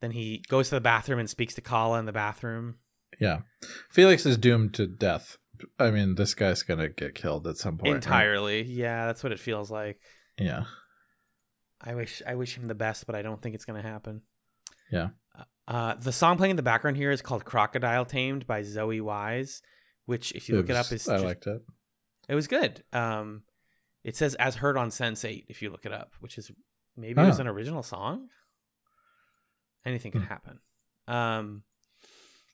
then he goes to the bathroom and speaks to Kala in the bathroom. Yeah. Felix is doomed to death I mean, this guy's gonna get killed at some point. right? entirely. Yeah, that's what it feels like. Yeah. I wish I wish him the best, but I don't think it's gonna happen. Yeah. Uh, the song playing in the background here is called "Crocodile Tamed" by Zoe Wise, which, if you look it, up, is I just- liked it. it was good. Um, it says as heard on Sense8. If you look it up, which is maybe it was Oh. an original song. Anything could Hmm. happen. Um,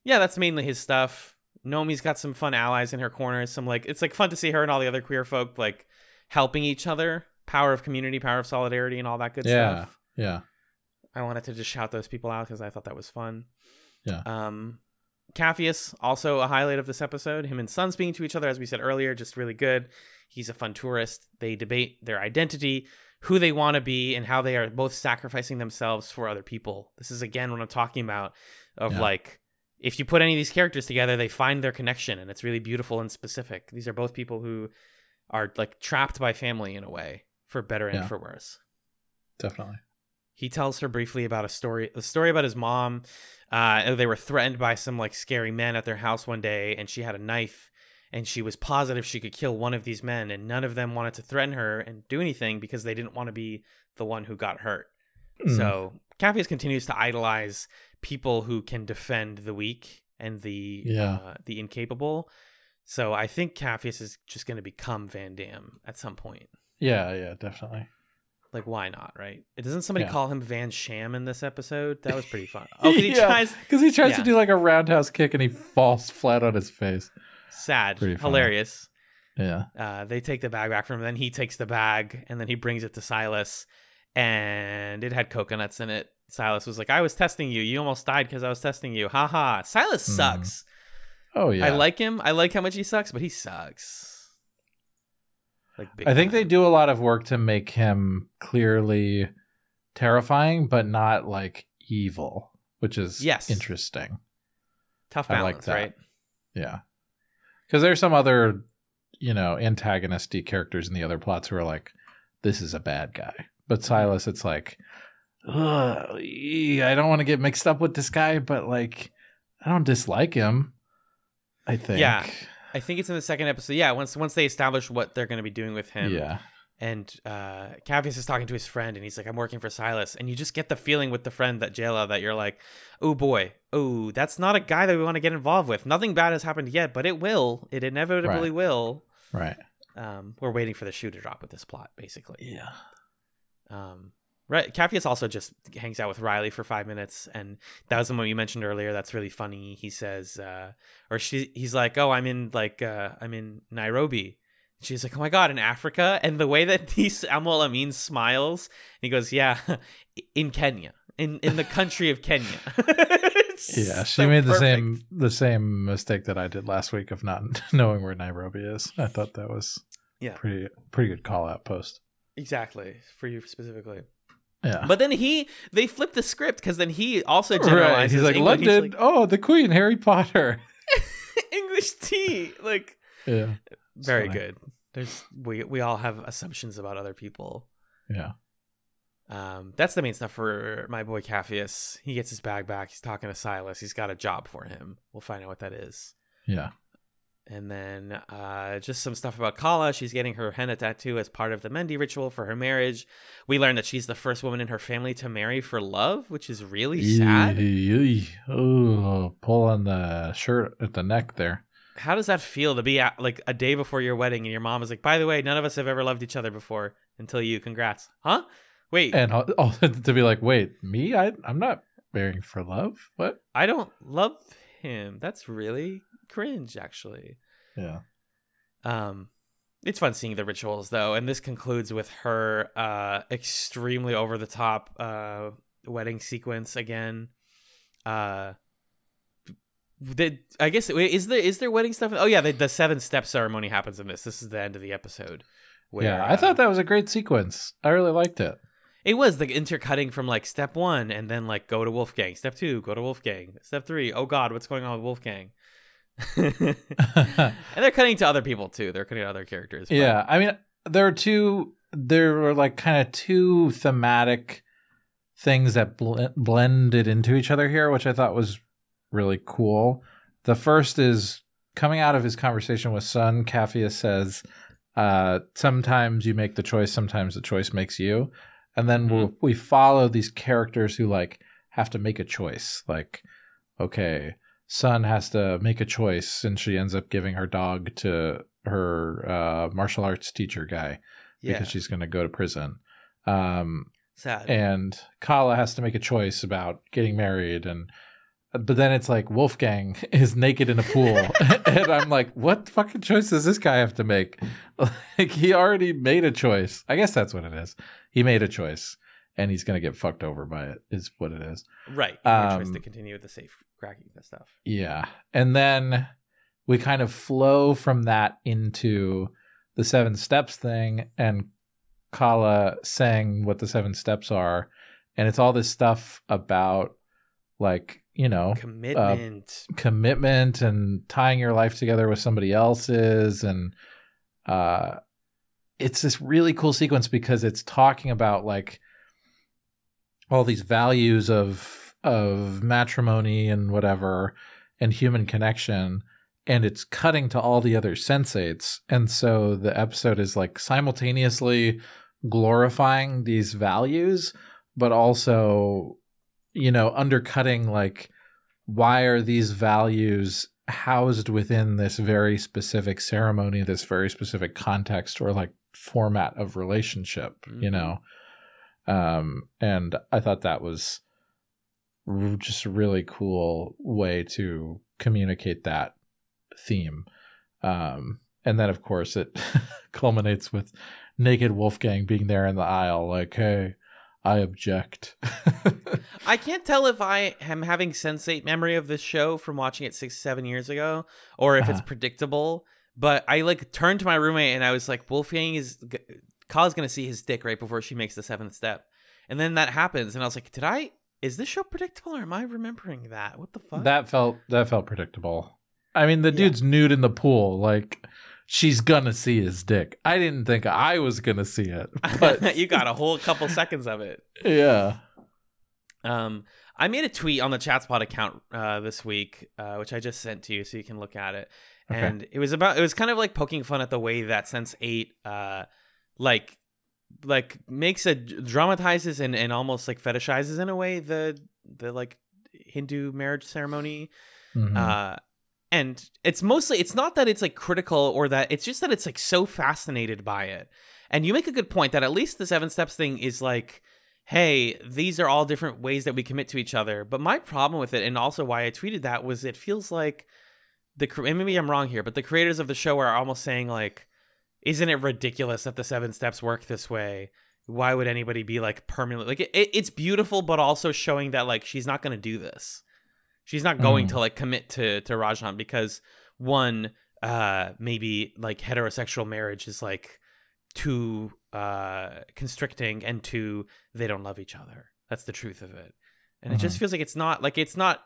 yeah, that's mainly his stuff. Nomi's got some fun allies in her corner. Some like it's like fun to see her and all the other queer folk like helping each other. Power of community, power of solidarity, and all that good Yeah. stuff. Yeah. I wanted to just shout those people out because I thought that was fun. Yeah. Um, Capheus, also a highlight of this episode. Him and Sun speaking to each other, as we said earlier, just really good. He's a fun tourist. They debate their identity, who they want to be, and how they are both sacrificing themselves for other people. This is again what I'm talking about of Yeah. like if you put any of these characters together, they find their connection, and it's really beautiful and specific. These are both people who are like trapped by family in a way, for better and Yeah. for worse Definitely. he tells her briefly about a story a story about his mom uh, they were threatened by some like scary men at their house one day and she had a knife and she was positive she could kill one of these men and none of them wanted to threaten her and do anything because they didn't want to be the one who got hurt Mm. so Capheus continues to idolize people who can defend the weak and the Yeah. uh, the incapable so i think Capheus is just going to become van damme at some point Yeah. Yeah. Definitely. like, why not, right? Doesn't somebody Yeah. call him Van Sham in this episode? That was pretty fun. Oh, 'cause he Yeah. tries. Because he tries Yeah. to do like a roundhouse kick and he falls flat on his face. Sad, Pretty funny. hilarious. Yeah. Uh, they take the bag back from him. Then he takes the bag and then he brings it to Silas, and it had coconuts in it. Silas was like, "I was testing you. You almost died because I was testing you." Ha ha. Silas Mhm. sucks. Oh yeah. I like him. I like how much he sucks, but he sucks. Like, big I think they do a lot of work to make him clearly terrifying, but not like evil, which is Yes. interesting. tough I like that. right? Yeah. Because there's some other, you know, antagonisty characters in the other plots who are like, this is a bad guy. But Silas, it's like, Ugh, I don't want to get mixed up with this guy, but like, I don't dislike him. I think. Yeah. I think it's in the second episode. Yeah, once once they establish what they're going to be doing with him. Yeah. and uh Capheus is talking to his friend and he's like, I'm working for Silas. And you just get the feeling with the friend that Jela that you're like, oh boy, oh, that's not a guy that we want to get involved with. Nothing bad has happened yet, but it will. It inevitably Right. will. Right. Um, we're waiting for the shoe to drop with this plot, basically. Yeah. Um, right. Capheus also just hangs out with Riley for five minutes, and that was the one you mentioned earlier. That's really funny. He says, uh, or she, he's like, "Oh, I'm in like, uh, I'm in Nairobi." She's like, "Oh my god, in Africa!" And the way that these Aml Ameen smiles, and he goes, "Yeah, in Kenya, in in the country of Kenya." Yeah, she so made the perfect. same the same mistake that I did last week of not knowing where Nairobi is. I thought that was Yeah. pretty pretty good call out post. Exactly for you specifically. Yeah, But then he, they flip the script because then he also generalizes. right. He's like. London. He's oh, the Queen, Harry Potter. English tea, like. Yeah, very funny. good there's we we all have assumptions about other people yeah, um that's the main stuff for my boy Capheus. he gets his bag back he's talking to silas he's got a job for him we'll find out what that is yeah. And then uh just some stuff about kala she's getting her henna tattoo as part of the mehndi ritual for her marriage we learn that she's the first woman in her family to marry for love which is really sad Oh, pull on the shirt at the neck there. how does that feel to be at, like a day before your wedding and your mom is like by the way none of us have ever loved each other before until you congrats huh wait And all, all to be like, wait, me? I I'm not marrying for love. What? I don't love him. That's really cringe, actually. Yeah, Um, it's fun seeing the rituals though, and this concludes with her uh extremely over the top uh wedding sequence again. Uh, the I guess is there is there wedding stuff? Oh yeah, the, the seven step ceremony happens in this. This is the end of the episode. yeah. I uh, thought that was a great sequence. I really liked it. It was the intercutting from like step one and then like go to Wolfgang. Step two, go to Wolfgang. Step three, oh god, what's going on with Wolfgang? and they're cutting to other people too. They're cutting to other characters. but- Yeah, I mean, there are two. There were like kind of two thematic things that bl- blended into each other here, which I thought was really cool. The first is coming out of his conversation with Sun, Capheus says, uh, "Sometimes you make the choice, sometimes the choice makes you." And then Mhm. we'll, we follow these characters who like have to make a choice. Like, okay, Sun has to make a choice, and she ends up giving her dog to her uh, martial arts teacher guy Yeah. because she's going to go to prison. Um, Sad. and Kala has to make a choice about getting married and but then it's like Wolfgang is naked in a pool and I'm like what fucking choice does this guy have to make like he already made a choice I guess that's what it is he made a choice and he's gonna get fucked over by it is what it is right. Um, to continue with the safe cracking the stuff. yeah and then we kind of flow from that into the seven steps thing and Kala saying what the seven steps are and it's all this stuff about like you know Commitment. commitment and tying your life together with somebody else's and uh it's this really cool sequence because it's talking about like all these values of of matrimony and whatever and human connection and it's cutting to all the other sensates and so the episode is like simultaneously glorifying these values but also you know undercutting like why are these values housed within this very specific ceremony this very specific context or like format of relationship you Mhm. know um and i thought that was r- just a really cool way to communicate that theme um and then of course it culminates with naked wolfgang being there in the aisle like hey i object I can't tell if I am having sensate memory of this show from watching it six, seven years ago, or if it's Uh-huh. predictable. But I like turned to my roommate and I was like, Wolfgang is Kala's gonna see his dick right before she makes the seventh step, and then that happens, and I was like, did I? Is this show predictable, or am I remembering that? What the fuck? That felt that felt predictable. I mean, the Yeah. dude's nude in the pool. Like, she's gonna see his dick. I didn't think I was gonna see it, but you got a whole couple seconds of it. yeah. Um, I made a tweet on the ChatSpot account uh, this week, uh, which I just sent to you so you can look at it. Okay. And it was about it was kind of like poking fun at the way that Sense8, uh, like like makes a dramatizes and, and almost like fetishizes in a way the the like Hindu marriage ceremony. Mhm. Uh, and it's mostly it's not that it's like critical or that it's just that it's like so fascinated by it. And you make a good point that at least the seven steps thing is like, hey, these are all different ways that we commit to each other. But my problem with it, and also why I tweeted that, was it feels like the and maybe I'm wrong here, but the creators of the show are almost saying like, isn't it ridiculous that the seven steps work this way? Why would anybody be like permanently like it, it- it's beautiful, but also showing that like she's not going to do this. She's not going Mm. to like commit to to Rajan because one, uh, maybe like heterosexual marriage is like too uh constricting, and two, they don't love each other. That's the truth of it, and it just feels like it's not like it's not.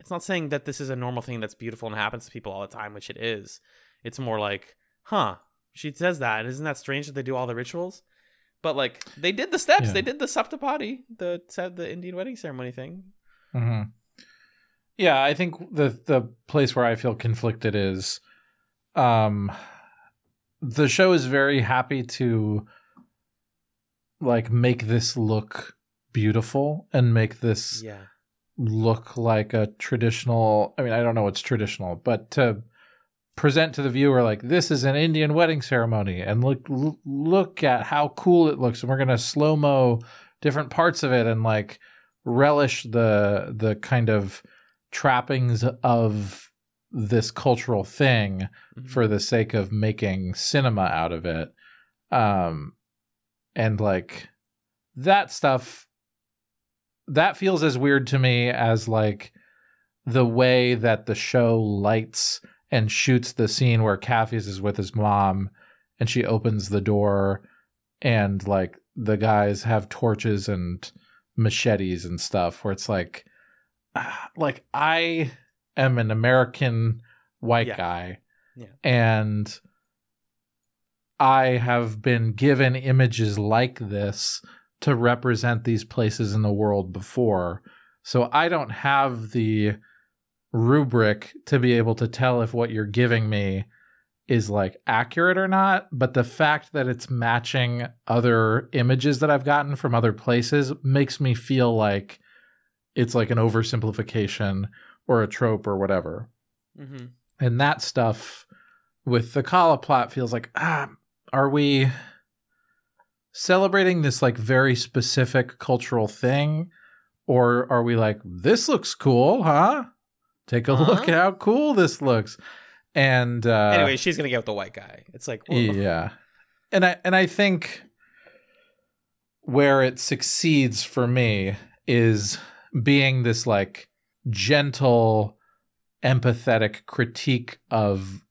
It's not saying that this is a normal thing that's beautiful and happens to people all the time, which it is. It's more like, huh? She says that, isn't that strange that they do all the rituals? But like they did the steps, Yeah. they did the saptapadi, the the Indian wedding ceremony thing. hmm Yeah, I think the the place where I feel conflicted is, um, the show is very happy to like make this look beautiful and make this Yeah. look like a traditional i mean i don't know what's traditional but to present to the viewer like this is an indian wedding ceremony and look look at how cool it looks and we're going to slow mo different parts of it and like relish the the kind of trappings of this cultural thing Mhm. for the sake of making cinema out of it um and like that stuff that feels as weird to me as like the way that the show lights and shoots the scene where Capheus is with his mom and she opens the door and like the guys have torches and machetes and stuff where it's like ah, like I am an American white Yeah. guy Yeah. and I have been given images like this to represent these places in the world before. So I don't have the rubric to be able to tell if what you're giving me is like accurate or not, but the fact that it's matching other images that I've gotten from other places makes me feel like it's like an oversimplification or a trope or whatever. Mm-hmm. And that stuff with the Kala plot feels like, ah, are we celebrating this like very specific cultural thing? Or are we like, this looks cool, huh? Take a Uh-huh. look at how cool this looks. And uh anyway, she's gonna get with the white guy. It's like, whoa. yeah. And I and I think where it succeeds for me is being this like gentle empathetic critique of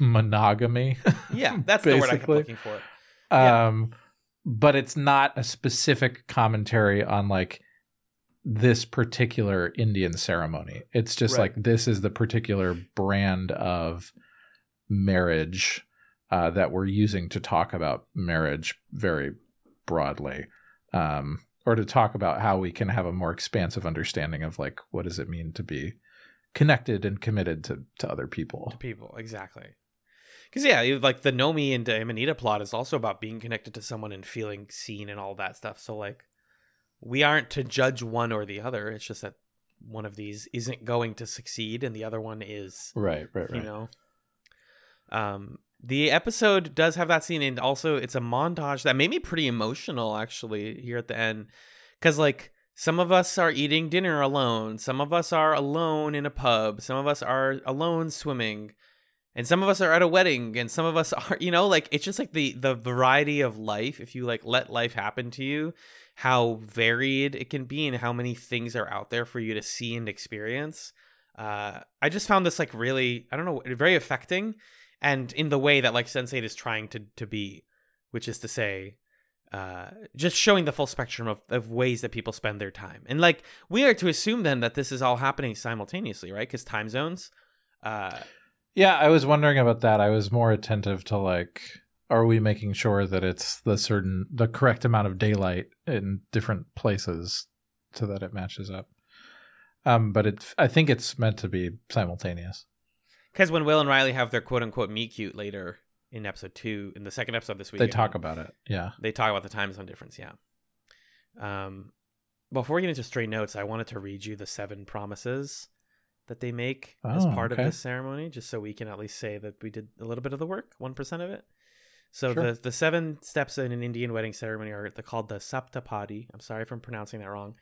monogamy. yeah, that's the word I kept looking for. Yeah. um but it's not a specific commentary on like this particular Indian ceremony. It's just Right. like this is the particular brand of marriage uh, that we're using to talk about marriage very broadly, um, or to talk about how we can have a more expansive understanding of like what does it mean to be connected and committed to to other people. to people exactly because yeah like the nomi and amanita plot is also about being connected to someone and feeling seen and all that stuff so like we aren't to judge one or the other. It's just that one of these isn't going to succeed and the other one is Right, right, right. you know? Um the episode does have that scene and also it's a montage that made me pretty emotional actually here at the end. Because like some of us are eating dinner alone some of us are alone in a pub some of us are alone swimming and some of us are at a wedding and some of us are you know like it's just like the the variety of life if you like let life happen to you how varied it can be and how many things are out there for you to see and experience. Uh i just found this like really i don't know very affecting and in the way that like Sense8 is trying to to be which is to say uh just showing the full spectrum of, of ways that people spend their time. And like we are to assume then that this is all happening simultaneously right? Because time zones uh Yeah, I was wondering about that. I was more attentive to like are we making sure that it's the certain the correct amount of daylight in different places so that it matches up. Um but it I think it's meant to be simultaneous. because when will and riley have their quote unquote meet cute later in episode two in the second episode this week They talk about it. Yeah. they talk about the time zone difference yeah um before we get into straight notes i wanted to read you the seven promises that they make as Oh, part okay. of this ceremony just so we can at least say that we did a little bit of the work 1% of it so Sure. the the seven steps in an indian wedding ceremony are they're called the saptapadi i'm sorry if i'm pronouncing that wrong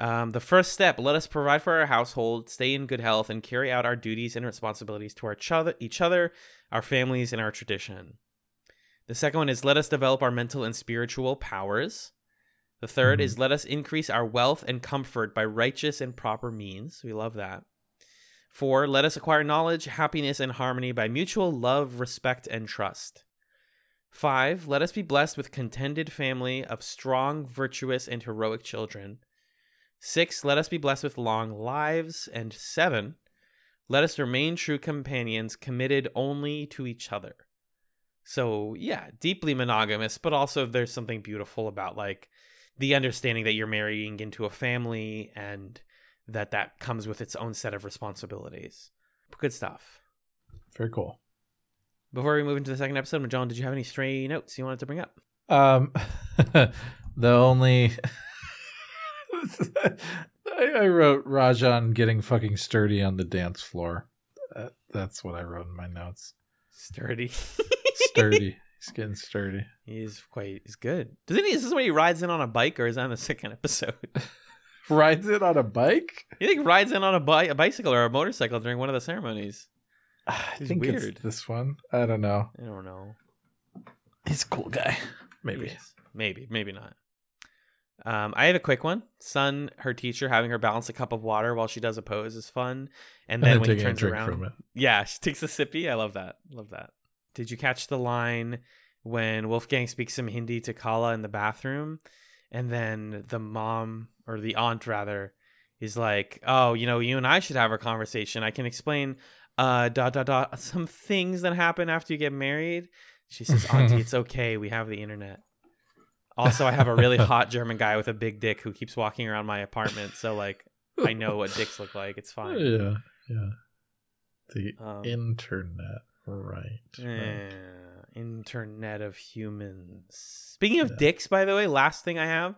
um, the first step let us provide for our household stay in good health and carry out our duties and responsibilities to our each other, each other our families and our tradition the second one is let us develop our mental and spiritual powers. The 3rd Mhm. is let us increase our wealth and comfort by righteous and proper means. We love that. Four, let us acquire knowledge, happiness, and harmony by mutual love, respect, and trust. Five, let us be blessed with contented family of strong, virtuous, and heroic children. Six, let us be blessed with long lives. And seven, let us remain true companions, committed only to each other. So, yeah, deeply monogamous, but also there's something beautiful about like the understanding that you're marrying into a family and that that comes with its own set of responsibilities. Good stuff. Very cool. Before we move into the second episode, John, did you have any stray notes you wanted to bring up? Um the only I, I wrote Rajan getting fucking sturdy on the dance floor. That, that's what I wrote in my notes. Sturdy. Sturdy. He's getting sturdy. he's quite he's good. Does he is this when he rides in on a bike or is that in the second episode? Rides in on a bike? He like rides in on a, bi- a bicycle or a motorcycle during one of the ceremonies. I He's think weird. it's this one. I don't know. I don't know. He's a cool guy. Maybe. Yes. Maybe, maybe not. Um, I have a quick one. Sun, her teacher, having her balance a cup of water while she does a pose is fun. And then when he turns around, from it. yeah, she takes a sippy. I love that. Love that. Did you catch the line when Wolfgang speaks some Hindi to Kala in the bathroom, and then the mom or the aunt rather is like, "Oh, you know, you and I should have a conversation. I can explain uh dot dot dot some things that happen after you get married." She says, "Auntie, it's okay. We have the internet." Also, I have a really hot German guy with a big dick who keeps walking around my apartment. So, like, I know what dicks look like. It's fine. Yeah, yeah. The Um, internet, right? right. Eh, Internet of humans. Speaking of Yeah. dicks, by the way, last thing I have.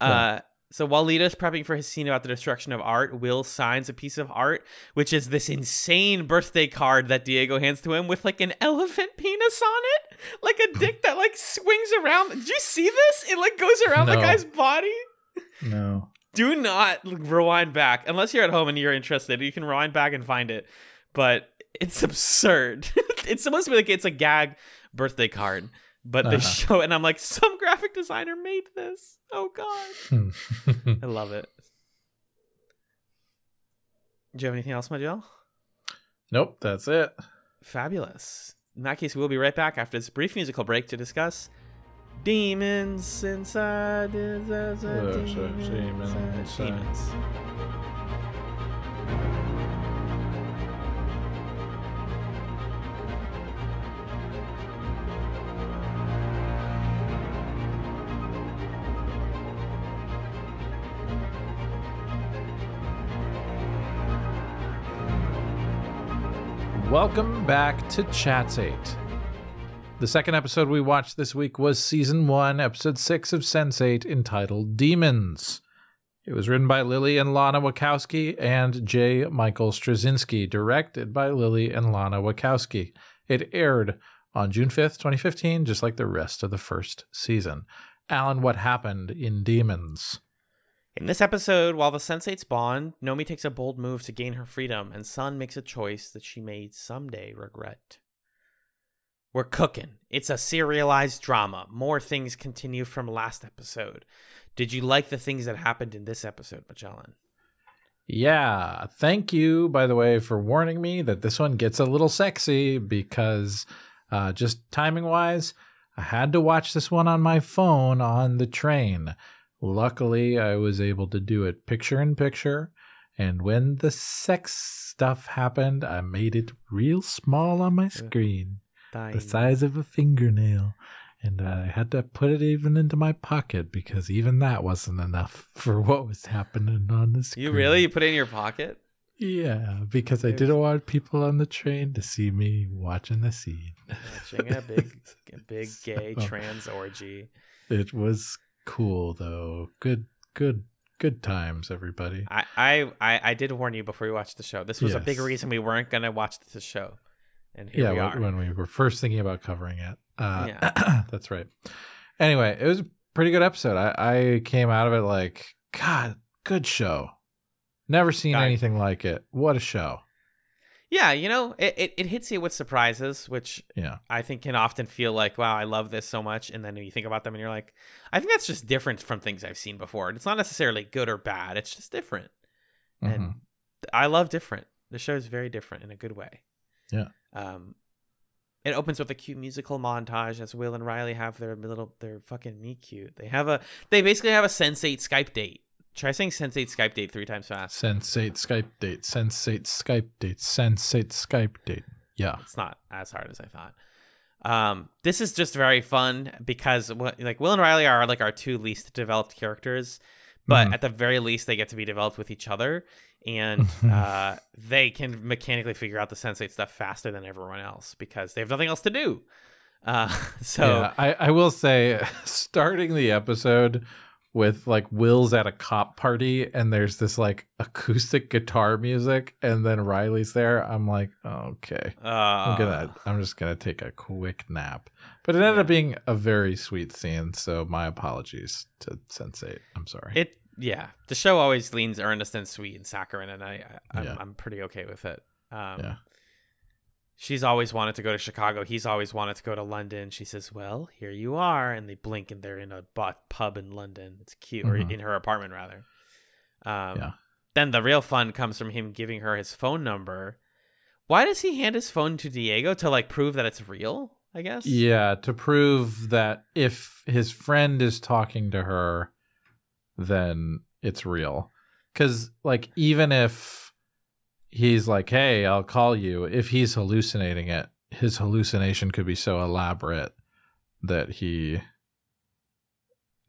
Uh, so while Lito's prepping for his scene about the destruction of art, Will signs a piece of art, which is this insane birthday card that Diego hands to him with like an elephant penis on it, like a dick that like swings around. Did you see this? It like goes around the guy's body. No. Do not rewind back unless you're at home and you're interested. You can rewind back and find it, but it's absurd. it's supposed to be like it's a gag birthday card, but they Uh-huh. show it, and I'm like, some graphic designer made this. Oh god, I love it. Do you have anything else, Majel? nope, that's it. Fabulous. In that case, we'll be right back after this brief musical break to discuss demons inside. Demons, a demon inside. demons. Welcome back to Chats 8. The second episode we watched this week was season 1, episode 6 of Sense8, entitled Demons. It was written by Lily and Lana Wachowski and J. Michael Straczynski, directed by Lily and Lana Wachowski. It aired on June 5th, 2015, just like the rest of the first season. Alan, what happened in Demons? In this episode, while the sensates bond, Nomi takes a bold move to gain her freedom, and Sun makes a choice that she may someday regret. We're cooking. It's a serialized drama. More things continue from last episode. Did you like the things that happened in this episode, Magellan? Yeah, thank you, by the way, for warning me that this one gets a little sexy because uh, just timing wise, I had to watch this one on my phone on the train. Luckily, I was able to do it picture in picture. And when the sex stuff happened, I made it real small on my screen, the size of a fingernail. And I had to put it even into my pocket because even that wasn't enough for what was happening on the screen. You really? You put it in your pocket? Yeah, because I didn't want people on the train to see me watching the scene. Watching a big, a big gay So, trans orgy. It was cool though. Good, good, good times, everybody. I, I, I, did warn you before we watched the show. This was a big reason we weren't gonna watch the show, and here yeah, we when- are. when we were first thinking about covering it. Uh, Yeah. that's right. Anyway, it was a pretty good episode. I, I came out of it like, God, good show. Never seen anything like it. What a show. Yeah, you know, it, it, it hits you with surprises, which Yeah. I think can often feel like, wow, I love this so much. And then you think about them and you're like, I think that's just different from things I've seen before. It's not necessarily good or bad, it's just different. Mhm. And I love different. The show is very different in a good way. Yeah. Um, it opens with a cute musical montage as Will and Riley have their little, their fucking meet cute. They have a, they basically have a Sense8 Skype date. Try saying Sense8 Skype date three times fast. Sensate Skype date. Sensate Skype date. Sensate Skype date. Yeah. It's not as hard as I thought. Um, this is just very fun because like Will and Riley are like our two least developed characters, but Mhm. at the very least they get to be developed with each other, and uh, they can mechanically figure out the sensate stuff faster than everyone else because they have nothing else to do. Uh, so yeah, I, I will say, starting the episode with like Will's at a cop party and there's this like acoustic guitar music, and then Riley's there. I'm like, okay, uh, I'm gonna, I'm just gonna take a quick nap. But it ended up being a very sweet scene, so my apologies to Sense8. I'm sorry. it yeah the show always leans earnest and sweet and saccharine, and I, I I'm, Yeah. I'm pretty okay with it. Um, Yeah. She's always wanted to go to Chicago. He's always wanted to go to London. She says, "Well, here you are," and they blink, and they're in a pub in London. It's cute, or Mhm. in her apartment rather. Um, Yeah. Then the real fun comes from him giving her his phone number. Why does he hand his phone to Diego to like prove that it's real? I guess. Yeah, to prove that if his friend is talking to her, then it's real. Because, like, even if he's like, hey, I'll call you, if he's hallucinating it, his hallucination could be so elaborate that he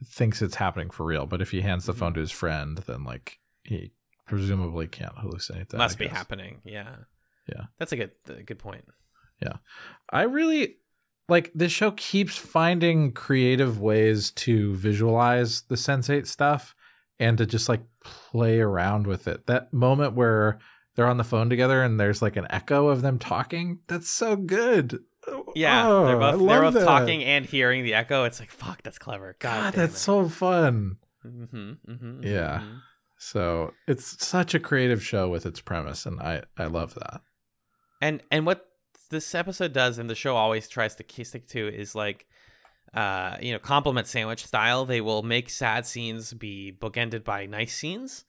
thinks it's happening for real. But if he hands the phone mm-hmm. to his friend, then, like, he presumably can't hallucinate that. Must be happening. Yeah. Yeah. That's a good a good point. Yeah. I really like this show keeps finding creative ways to visualize the sensate stuff and to just like play around with it. That moment where they're on the phone together and there's like an echo of them talking, that's so good. Yeah, Oh, they're both they're both that. talking and hearing the echo. It's like fuck, that's clever. God, God, that's so fun. hmm hmm Yeah. So it's such a creative show with its premise, and I I love that. And and what this episode does, and the show always tries to stick to, is like, uh, you know, compliment sandwich style. They will make sad scenes be bookended by nice scenes.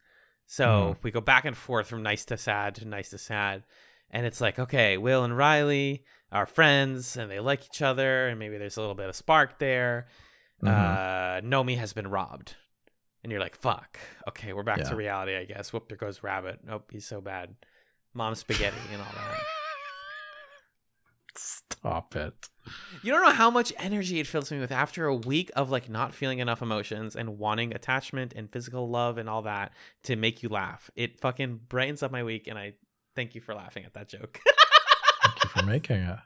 So we go back and forth from nice to sad to nice to sad, and it's like, okay, Will and Riley are friends, and they like each other, and maybe there's a little bit of spark there. Mhm. Uh, Nomi has been robbed, and you're like, fuck. Okay, we're back Yeah. to reality, I guess. Whoop, there goes Rabbit. Nope, he's so bad. Mom spaghetti and all that. Stop it. You don't know how much energy it fills me with after a week of like not feeling enough emotions and wanting attachment and physical love and all that to make you laugh. It fucking brightens up my week, and I thank you for laughing at that joke. Thank you for making it.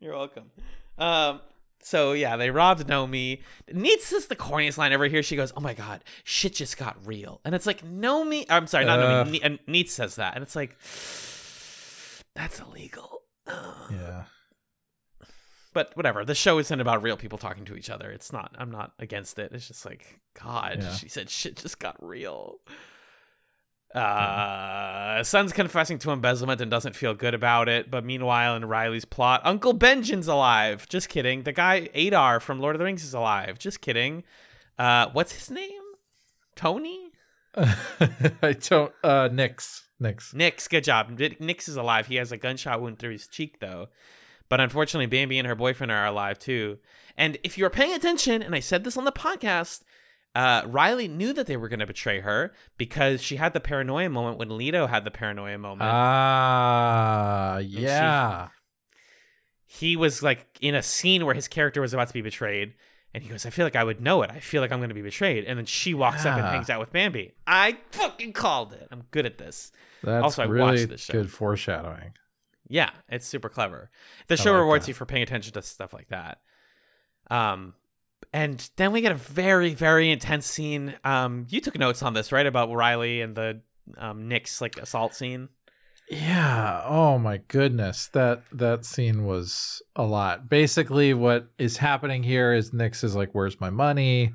You're welcome. Um, so yeah, they robbed Nomi. Neets is the corniest line ever here. She goes, "Oh my god, shit just got real," and it's like Nomi. I'm sorry, not Uh. Nomi. Ne- and Neets says that, and it's like that's illegal. Yeah. But whatever. The show isn't about real people talking to each other. It's not. I'm not against it. It's just like God. Yeah. She said shit just got real. Uh, Sun's confessing to embezzlement and doesn't feel good about it. But meanwhile, in Riley's plot, Uncle Benjen's alive. Just kidding. The guy Adar from Lord of the Rings is alive. Just kidding. Uh, what's his name? Tony. I don't. Uh, Nyx. Nyx. Nyx, good job. Nyx is alive. He has a gunshot wound through his cheek, though. But unfortunately, Bambi and her boyfriend are alive, too. And if you're paying attention, and I said this on the podcast, uh, Riley knew that they were going to betray her because she had the paranoia moment when Lito had the paranoia moment. Ah, yeah. he was like in a scene where his character was about to be betrayed. And he goes, I feel like I would know it. I feel like I'm going to be betrayed. And then she walks up and hangs out with Bambi. I fucking called it. I'm good at this. That's Also, I really watched this show. good foreshadowing. Yeah, it's super clever. The I show like rewards that. you for paying attention to stuff like that. Um, and then we get a very, very intense scene. Um, you took notes on this, right? About Riley and the um Nick's like assault scene. Yeah. Oh my goodness. That that scene was a lot. Basically, what is happening here is Nyx is like, "Where's my money?"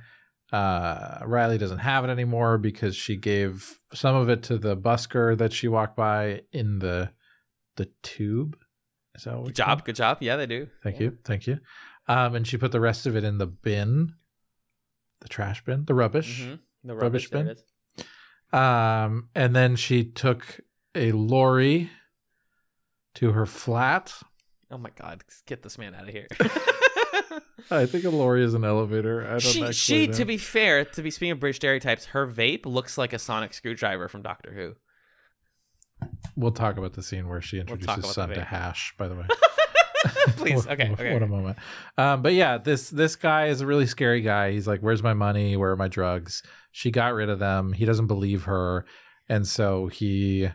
Uh, Riley doesn't have it anymore because she gave some of it to the busker that she walked by in the the tube. Is that what Good job, good job. Yeah, they do. Thank you. Thank you. Um, and she put the rest of it in the bin, the trash bin, the rubbish. Mhm. The Rubbish rubbish, bin? Um, and then she took a lorry to her flat. Oh my god, get this man out of here. I think a lorry is an elevator. I don't she, she know. to be fair, to be speaking of British stereotypes, her vape looks like a sonic screwdriver from Doctor Who. We'll talk about the scene where she introduces the Sun to. Hash. By the way, Please, okay, what, okay. What a moment. Um, but yeah, this this guy is a really scary guy. He's like, "Where's my money? Where are my drugs?" She got rid of them. He doesn't believe her, and so he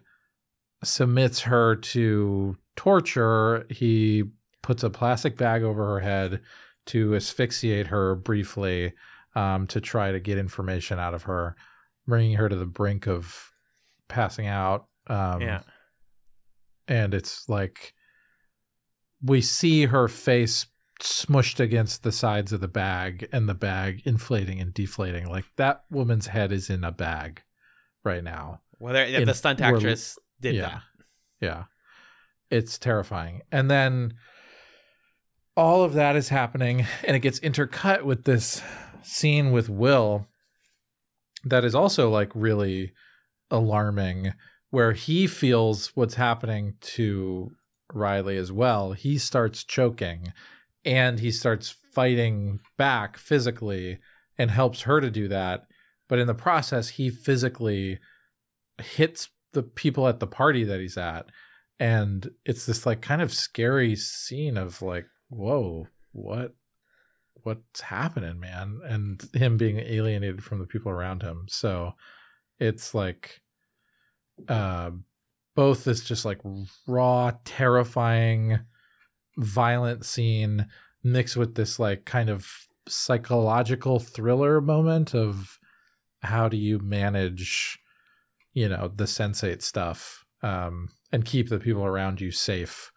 submits her to torture. He puts a plastic bag over her head to asphyxiate her briefly, um, to try to get information out of her, bringing her to the brink of passing out. Um, yeah. and it's like we see her face smushed against the sides of the bag and the bag inflating and deflating. Like that woman's head is in a bag right now. Well, in- the stunt actress did yeah. that. yeah. It's terrifying. And then all of that is happening and it gets intercut with this scene with will that is also like really alarming where he feels what's happening to Riley as well. He starts choking and he starts fighting back physically and helps her to do that. But in the process, he physically hits the people at the party that he's at. And it's this like kind of scary scene of like, whoa, what what's happening, man? And him being alienated from the people around him. So it's like uh, both this just like raw, terrifying, violent scene mixed with this like kind of psychological thriller moment of how do you manage, you know, the sensate stuff um, and keep the people around you safe,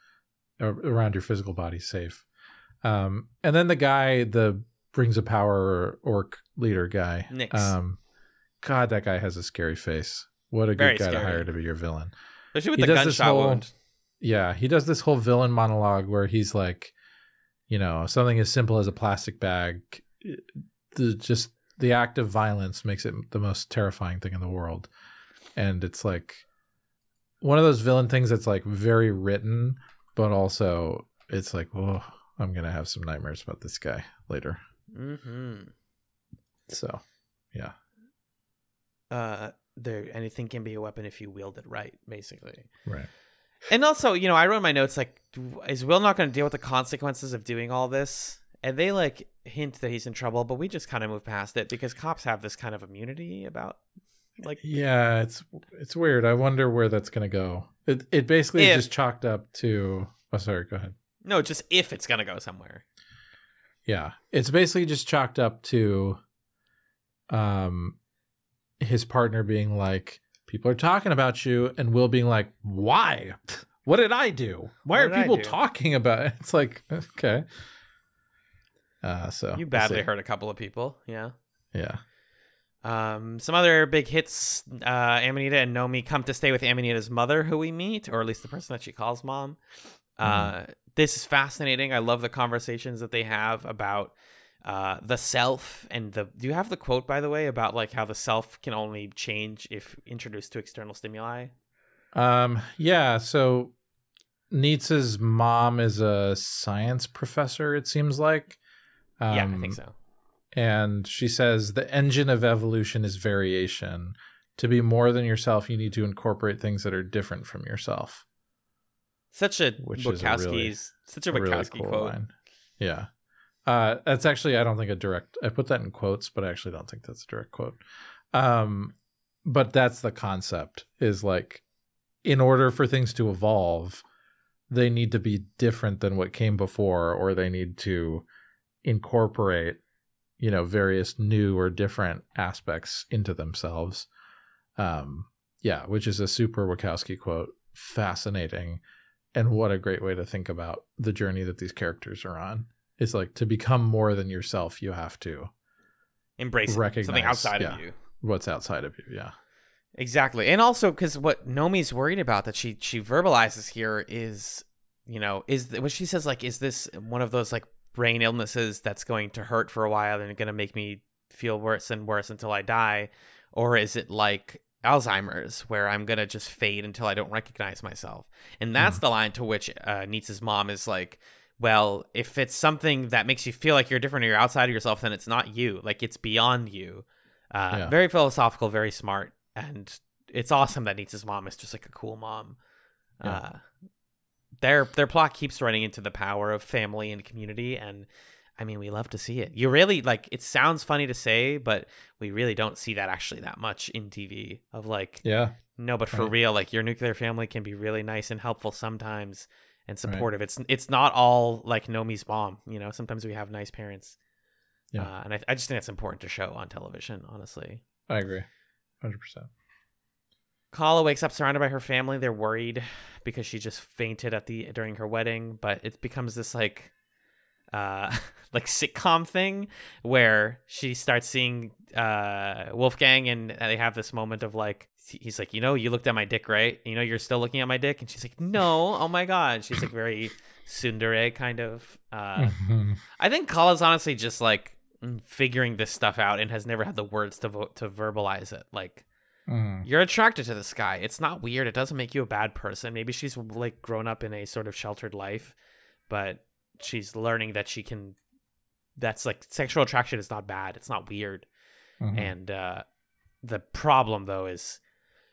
or around your physical body safe. Um, and then the guy, the brings a power orc leader guy. Nyx. Um, God, that guy has a scary face. What a Very good guy to hire to be your villain. Especially with He the gunshot whole- wound. Yeah, he does this whole villain monologue where he's like, you know, something as simple as a plastic bag, the just the act of violence makes it the most terrifying thing in the world. And it's like one of those villain things that's like very written, but also it's like, oh, I'm gonna have some nightmares about this guy later. Mm-hmm. So, yeah, Uh, there, anything can be a weapon if you wield it right, basically. right. And also, you know, I wrote my notes like, is Will not going to deal with the consequences of doing all this? And they like hint that he's in trouble, but we just kind of move past it because cops have this kind of immunity about, like, Yeah, it's it's weird. I wonder where that's gonna go. It it basically If- just chalked up to. Oh, sorry. Go ahead. no, just if it's going to go somewhere. Yeah, it's basically just chalked up to, um, his partner being like, "People are talking about you," and Will being like, "Why? What did I do? Why What are people talking about it?" It's like, okay. Uh, so You we'll badly hurt a couple of people. Yeah. Yeah. Um, some other big hits. Uh, Amanita and Nomi come to stay with Amanita's mother, who we meet, or at least the person that she calls mom. Uh, this is fascinating. I love the conversations that they have about uh, the self and the. Do you have the quote by the way about like how the self can only change if introduced to external stimuli? Um, yeah, so Neets's mom is a science professor, it seems like. Um, yeah, I think so. And she says the engine of evolution is variation. To be more than yourself, you need to incorporate things that are different from yourself. Such a which is a Wachowski's really- such a really Bukowski cool quote. line. Yeah. Uh, that's actually I don't think a direct. I put that in quotes, but I actually don't think that's a direct quote. Um, but that's the concept. Is like, in order for things to evolve, they need to be different than what came before, or they need to incorporate, you know, various new or different aspects into themselves. Um, yeah, which is a super Wachowski quote. Fascinating and what a great way to think about the journey that these characters are on it's like to become more than yourself you have to Embrace something outside yeah. of you. what's outside of you yeah Exactly. And also because what Nomi's worried about that she she verbalizes here is, you know, is what she says like, is this one of those like brain illnesses that's going to hurt for a while and going to make me feel worse and worse until I die, or is it like Alzheimer's where I'm gonna just fade until I don't recognize myself? And that's the line to which uh, Neets's mom is like. Well, if it's something that makes you feel like you're different or you're outside of yourself, then it's not you. Like it's beyond you. Uh, Yeah. Very philosophical, very smart, and it's awesome that Neets's mom is just like a cool mom. Yeah. Uh, their their plot keeps running into the power of family and community, and I mean, we love to see it. You really like. It sounds funny to say, but we really don't see that actually that much in TV. Of like, yeah no, but for Right. real, like your nuclear family can be really nice and helpful sometimes and Right. supportive. It's it's not all like Nomi's mom. You know, sometimes we have nice parents. Yeah. Uh, and I, I just think that's important to show on television. Honestly. i agree 100% Kala wakes up surrounded by her family. They're worried because she just fainted at the during her wedding, but it becomes this like uh like sitcom thing where she starts seeing uh Wolfgang and they have this moment of like he's like, "You know, you looked at my dick, right? You know, you're still looking at my dick." And she's like, "No. Oh my god." She's like very tsundere kind of uh Mhm. I think Kala's honestly just like mm, figuring this stuff out and has never had the words to vote to verbalize it. Like Mhm. you're attracted to this guy. It's not weird. It doesn't make you a bad person. Maybe she's like grown up in a sort of sheltered life, but she's learning that she can. That's like sexual attraction is not bad. It's not weird. Mhm. And uh, the problem though is,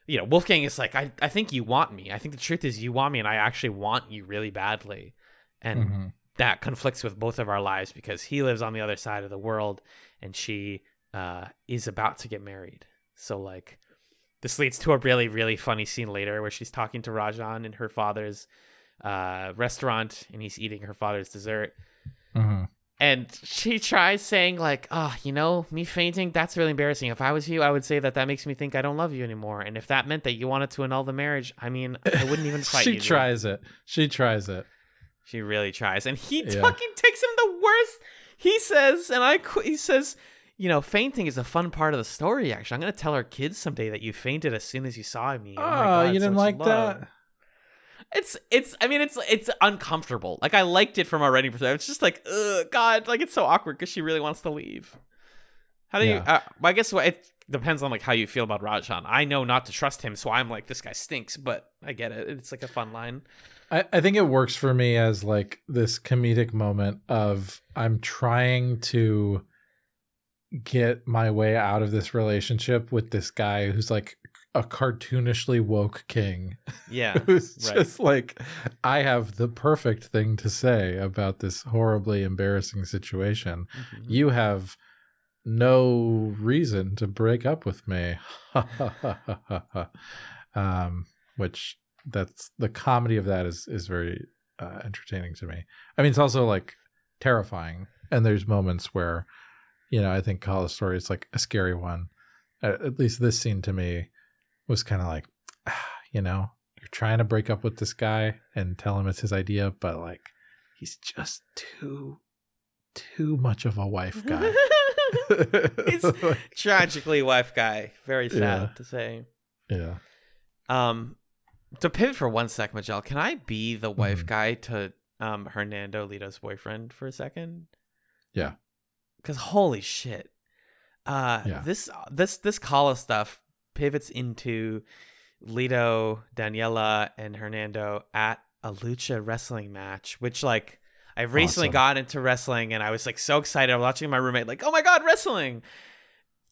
you know, Wolfgang is like, I, I think you want me. I think the truth is you want me, and I actually want you really badly. And Mhm. that conflicts with both of our lives because he lives on the other side of the world and she uh, is about to get married. So like this leads to a really really funny scene later where she's talking to Rajan in her father's uh, restaurant and he's eating her father's dessert Mhm. and she tries saying like oh you know me fainting that's really embarrassing if i was you i would say that that makes me think i don't love you anymore and if that meant that you wanted to annul the marriage i mean i wouldn't even fight she you dude." tries it. She tries it. she really tries and he Yeah. fucking takes him the worst he says and i qu- he says you know fainting is a fun part of the story actually i'm gonna tell our kids someday that you fainted as soon as you saw me Oh, God, you didn't like love." that? It's it's I mean it's it's uncomfortable. Like I liked it from a writing perspective. It's just like ugh, God, like it's so awkward because she really wants to leave. How do you? Uh, well, I guess what it depends on like how you feel about Rajan. I know not to trust him, so I'm like this guy stinks. But I get it. It's like a fun line. I, I think it works for me as like this comedic moment of I'm trying to get my way out of this relationship with this guy who's like a cartoonishly woke king Yeah, who's right. just like I have the perfect thing to say about this horribly embarrassing situation. Mhm. You have no reason to break up with me. um, which that's the comedy of that is is very uh, entertaining to me. I mean, it's also like terrifying, and there's moments where, you know, I think Call the Story is like a scary one. At, at least this scene to me was kind of like, ah, you know, you're trying to break up with this guy and tell him it's his idea, but like he's just too too much of a wife guy. He's tragically wife guy. Very sad Yeah. to say. yeah. Um, to pivot for one sec, Majel, can I be the wife Mhm. guy to um Hernando Lito's boyfriend for a second? Yeah. Because holy shit, uh, Yeah. this this this Kala stuff pivots into Lito, Daniela, and Hernando at a lucha wrestling match, which like. I recently Awesome. got into wrestling and I was like so excited. I was watching my roommate like, "Oh my god, wrestling!"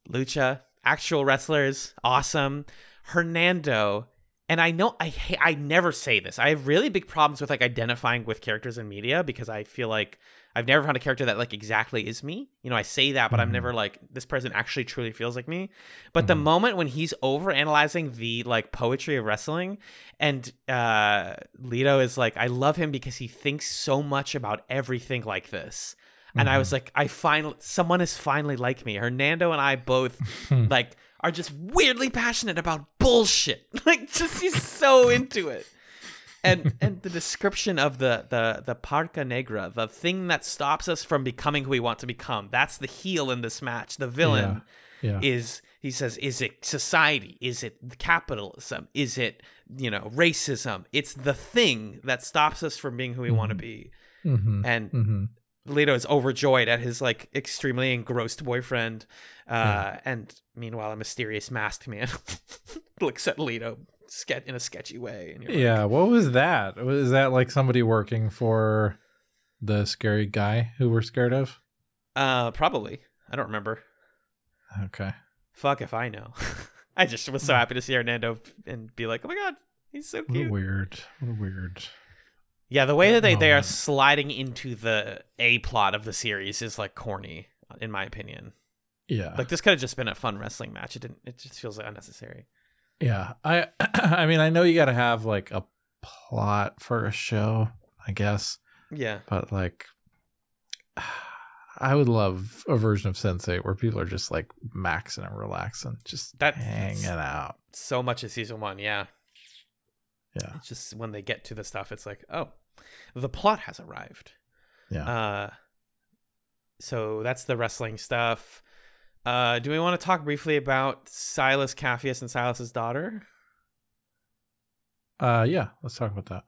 Lucha, actual wrestlers, awesome. Hernando, and I know I I never say this. I have really big problems with like identifying with characters in media because I feel like I've never found a character that like exactly is me. You know, I say that, but I'm Mhm. never like this person actually truly feels like me. But the Mhm. moment when he's over analyzing the like poetry of wrestling, and uh Lito is like, I love him because he thinks so much about everything like this. And I was like, I finally someone is finally like me. Hernando and I both like are just weirdly passionate about bullshit. Like just he's so into it. And and the description of the the the parca negra, the thing that stops us from becoming who we want to become. That's the heel in this match. The villain yeah. is he says is it society? Is it capitalism? Is it, you know, racism? It's the thing that stops us from being who we want to be. Mhm. And Mhm. Lito is overjoyed at his like extremely engrossed boyfriend. Uh, Yeah. and meanwhile, a mysterious masked man looks at Lito ske- in a sketchy way. You're like, Yeah, what was that? Was that like somebody working for the scary guy who we're scared of? uh, probably. I don't remember. Okay. Fuck if I know. I just was so happy to see Hernando and be like, oh my god, he's so What a cute. weird. What a weird. Yeah, the way that they, they are sliding into the A plot of the series is like corny, in my opinion. Yeah. Like this could have just been a fun wrestling match. It didn't. It just feels like unnecessary. Yeah. I I mean, I know you got to have like a plot for a show, I guess, Yeah. but like I would love a version of Sense8 where people are just like maxing and relaxing, just That- hanging out. So much of season one. Yeah. Yeah. It's just when they get to the stuff, it's like, oh, the plot has arrived. Yeah. Uh, so that's the wrestling stuff. Uh, do we want to talk briefly about Silas Capheus and Silas's daughter? Uh yeah, let's talk about that.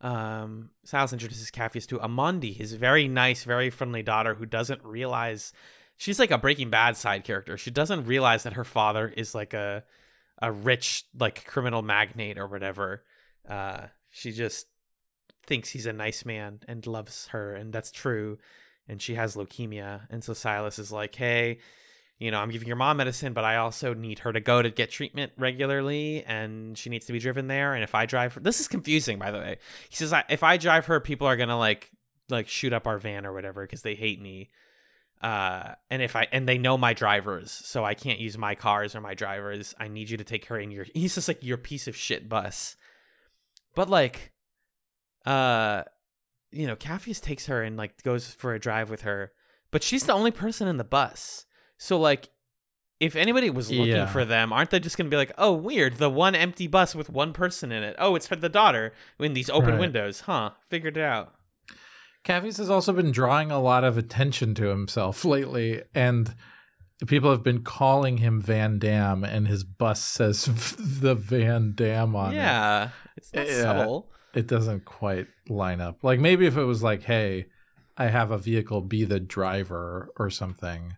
um, Silas introduces Capheus to Amondi, his very nice, very friendly daughter who doesn't realize she's like a Breaking Bad side character. She doesn't realize that her father is like a a rich like criminal magnate or whatever. Uh, she just thinks he's a nice man and loves her, and that's true. And she has leukemia, and so Silas is like, "Hey, you know, I'm giving your mom medicine, but I also need her to go to get treatment regularly, and she needs to be driven there. And if I drive her, this is confusing, by the way. He says, if I drive her, people are gonna like like shoot up our van or whatever because they hate me. Uh, and if I and they know my drivers, so I can't use my cars or my drivers. I need you to take her in your. He's just like your piece of shit bus. But like, uh, you know, Capheus takes her and like goes for a drive with her, but she's the only person in the bus. So like, if anybody was looking Yeah. for them, aren't they just gonna be like, oh, weird, the one empty bus with one person in it? Oh, it's her the daughter in these open Right. windows, huh? Figured it out. Capheus has also been drawing a lot of attention to himself lately, and people have been calling him Van Dam, and his bus says the Van Dam on it. yeah, it's not Yeah. subtle. It doesn't quite line up. Like maybe if it was like, hey, I have a vehicle, be the driver or something,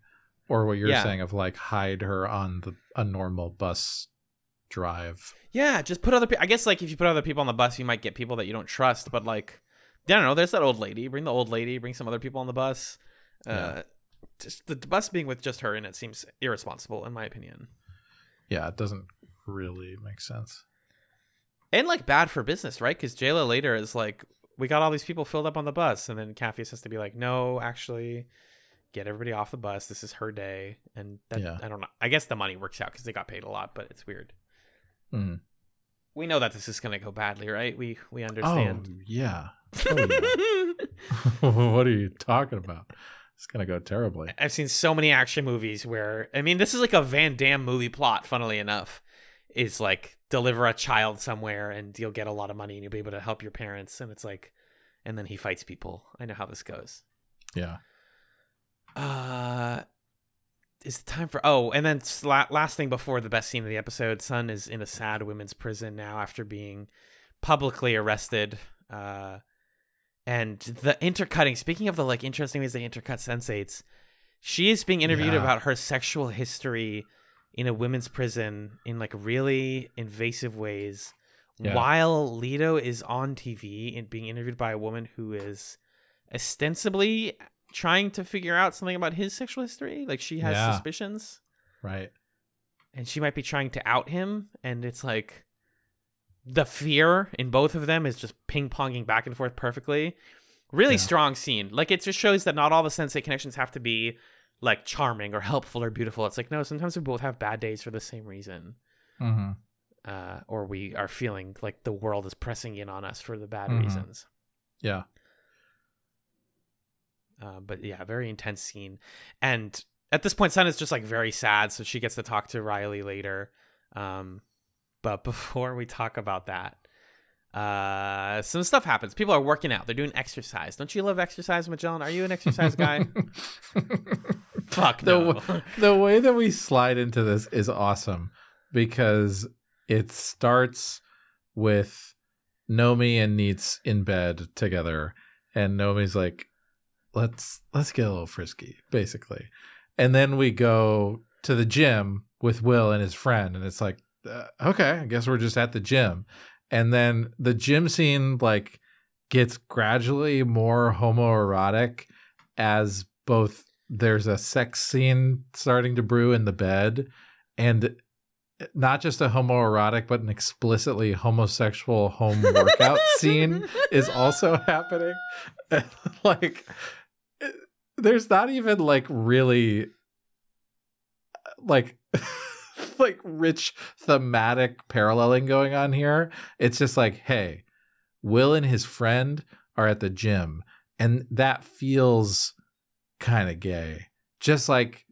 or what you're Yeah. saying of like hide her on the a normal bus drive. Yeah, just put other people. I guess like if you put other people on the bus, you might get people that you don't trust. But like, I don't know. There's that old lady. Bring the old lady. Bring some other people on the bus. Uh, just the bus being with just her in it seems irresponsible, in my opinion, Yeah, it doesn't really make sense. And like bad for business, right? Because Jela later is like, we got all these people filled up on the bus, and then Capheus has to be like, no, actually. Get everybody off the bus. This is her day, and that, Yeah. I don't know. I guess the money works out because they got paid a lot, but it's weird. Mm. We know that this is going to go badly, right? We we Oh understand. yeah. Oh, yeah. what are you talking about? It's gonna go terribly. I've seen so many action movies where I mean this is like a Van Damme movie plot, funnily enough. Is like deliver a child somewhere and you'll get a lot of money and you'll be able to help your parents and it's like and then he fights people. I know how this goes. Yeah. Uh is it time for oh and then last thing before the best scene of the episode Sun is in a sad women's prison now after being publicly arrested uh and the intercutting speaking of the like interesting ways they intercut sensates she is being interviewed Yeah. about her sexual history in a women's prison in like really invasive ways Yeah. while Lito is on TV and being interviewed by a woman who is ostensibly trying to figure out something about his sexual history like she has Yeah. suspicions Right. and she might be trying to out him and it's like the fear in both of them is just ping-ponging back and forth perfectly really Yeah. strong scene like it just shows that not all the sensate connections have to be like charming or helpful or beautiful it's like no sometimes we both have bad days for the same reason Mm-hmm. uh, or we are feeling like the world is pressing in on us for the bad Mhm. reasons Yeah. Uh, but yeah, very intense scene. And at this point, Sun is just like very sad, so she gets to talk to Riley later. Um, but before we talk about that, uh, some stuff happens. People are working out. They're doing exercise. Don't you love exercise, Magellan? Are you an exercise guy? Fuck The w- the way that we slide into this is awesome because it starts with Nomi and Neets in bed together, and Nomi's like, "Let's let's get a little frisky," basically, and then we go to the gym with Will and his friend, and it's like, uh, okay, I guess we're just at the gym, and then the gym scene like gets gradually more homoerotic as both there's a sex scene starting to brew in the bed and eh, not just a homoerotic but an explicitly homosexual home workout scene is also happening. Like eh, there's not even like really eh, like like rich thematic paralleling going on here. It's just like hey will and his friend are at the gym and that feels kind of gay. Just like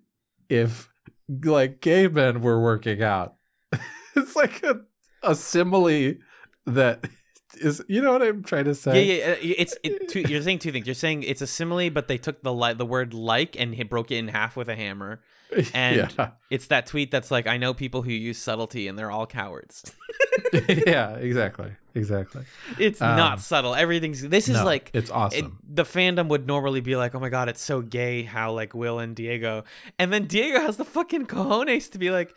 if like gay men were working out. It's like a, a simile that is you know what i'm trying to say yeah. yeah. It's it, two, you're saying two things. You're saying it's a simile, but they took the li- the word like and hit, broke it in half with a hammer. And yeah It's that tweet that's like, I know people who use subtlety and they're all cowards. yeah exactly exactly It's Um, not subtle. Everything's. This is No, like. it's It, awesome the fandom would normally be like, oh my god, it's so gay how like Will and Diego. And then Diego has the fucking cojones to be like,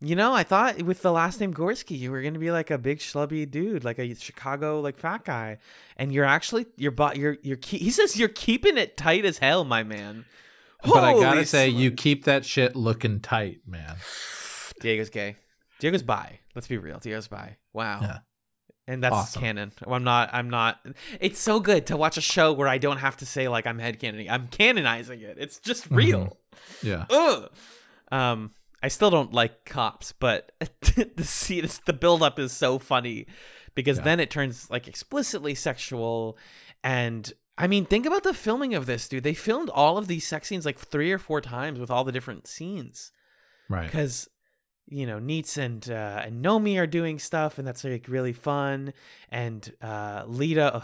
you know, I thought with the last name Gorski, you were going to be like a big schlubby dude, like a Chicago like fat guy. And you're actually, you're, but you're, you're, he says you're keeping it tight as hell, my man. but i gotta Holy say you keep that shit looking tight man Diego's gay. Diego's bi. Let's be real. Diego's bi. Wow. Yeah. and that's Awesome. canon. I'm not. I'm not. It's so good to watch a show where I don't have to say like I'm headcanoning. I'm canonizing it. It's just Mm-hmm. real. Yeah. Ugh. Um, I still don't like cops, but the scene, the build up is so funny because Yeah. then it turns like explicitly sexual, and I mean, think about the filming of this, dude. They filmed all of these sex scenes like three or four times with all the different scenes Right. because you know Neets and uh, and Nomi are doing stuff, and that's like really fun. And uh, Lita,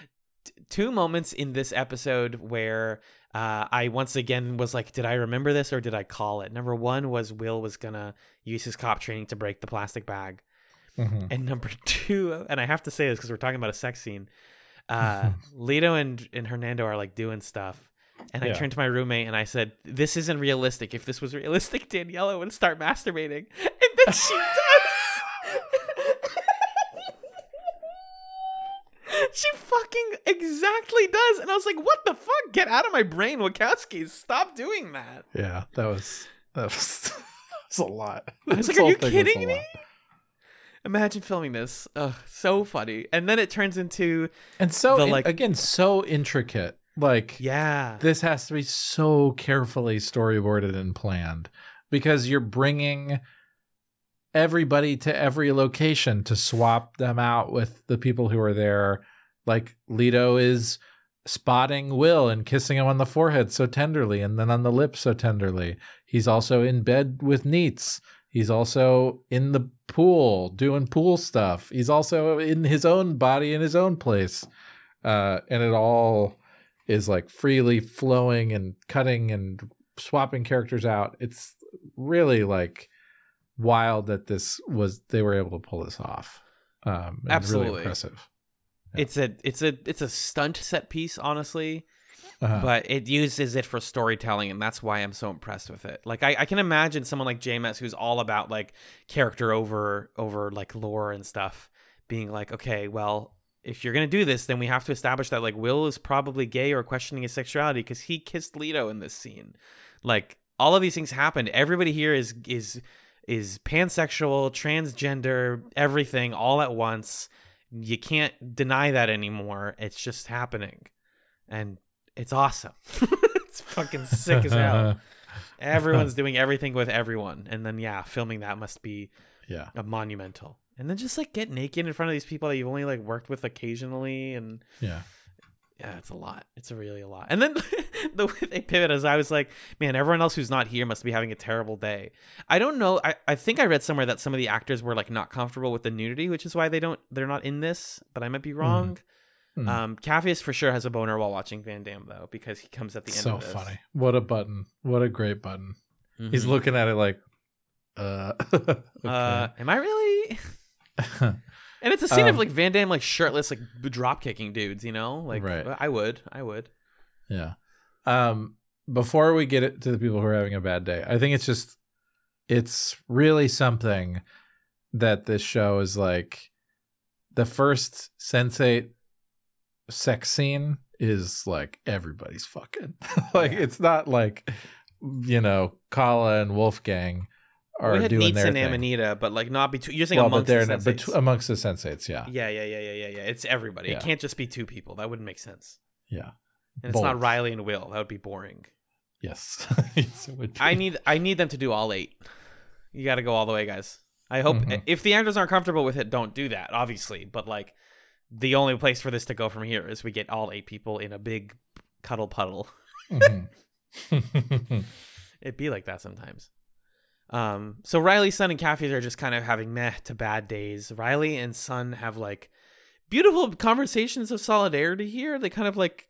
two moments in this episode where uh, I once again was like, did I remember this or did I call it? Number one was Will was gonna use his cop training to break the plastic bag, Mhm. and number two, and I have to say this because we're talking about a sex scene. Uh, Lito and and Hernando are like doing stuff. And I turned to my roommate and I said, "This isn't realistic. If this was realistic, Daniela would start masturbating." And then she does. She fucking exactly does. And I was like, "What the fuck? Get out of my brain, Wachowskis! Stop doing that." Yeah. That was that was, that's a lot. I was This like, "Are you was kidding me?" Imagine filming this. Ugh, so funny. And then it turns into, And so The, like- again, so intricate. Like yeah, this has to be so carefully storyboarded and planned because you're bringing everybody to every location to swap them out with the people who are there. Like Lito is spotting Will and kissing him on the forehead so tenderly and then on the lips so tenderly. He's also in bed with Neets. He's also in the pool doing pool stuff. He's also in his own body in his own place. Uh, and it all is like freely flowing and cutting and swapping characters out. It's really like wild that this was they were able to pull this off. Um, Absolutely. really impressive. Yeah. it's a it's a it's a stunt set piece, honestly. Uh, but it uses it for storytelling and that's why i'm so impressed with it like i, I can imagine someone like jms who's all about like character over over like lore and stuff being like okay well if you're gonna do this then we have to establish that like will is probably gay or questioning his sexuality because he kissed lito in this scene like all of these things happened everybody here is is is pansexual transgender everything all at once you can't deny that anymore it's just happening and it's awesome. it's fucking sick as hell. Everyone's doing everything with everyone, and then yeah, filming that must be yeah. a monumental. And then just like get naked in front of these people that you've only like worked with occasionally, and Yeah. Yeah, it's a lot. It's a really a lot. And then the way they pivot is I was like, man, everyone else who's not here must be having a terrible day. I don't know. I, I think I read somewhere that some of the actors were like not comfortable with the nudity, which is why they don't they're not in this, but I might be wrong. Hmm. Um for sure has a boner while watching Van Damme though, because he comes at the end so of this. funny. What a button. What a great button. He's Mhm. looking at it like uh okay. uh am I really And it's a scene of Um, like Van Damme like shirtless, like drop kicking dudes, you know? Like Right. I would. I would. Yeah. Um before we get it to the people who are having a bad day, I think it's just it's really something that this show is like the first sensate sex scene is like everybody's fucking. like Yeah. it's not like you know, Kala and Wolfgang are we had doing their and. Amanita, but like not between you're saying well, amongst the sensates. bet- amongst the sensates, yeah. yeah, yeah, yeah, yeah, yeah, yeah. It's everybody. Yeah. It can't just be two people. That wouldn't make sense. Yeah. And it's not Riley and Will. That would be boring. Yes. Yes, it would be. I need I need them to do all eight. You got to go all the way, guys. I hope Mhm. if the actors aren't comfortable with it, don't do that. Obviously, but like the only place for this to go from here is we get all eight people in a big cuddle puddle. Mhm. It'd be like that sometimes. Um, so Riley, Sun, and Kathy are just kind of having meh to bad days. Riley and Sun have like beautiful conversations of solidarity here. They kind of like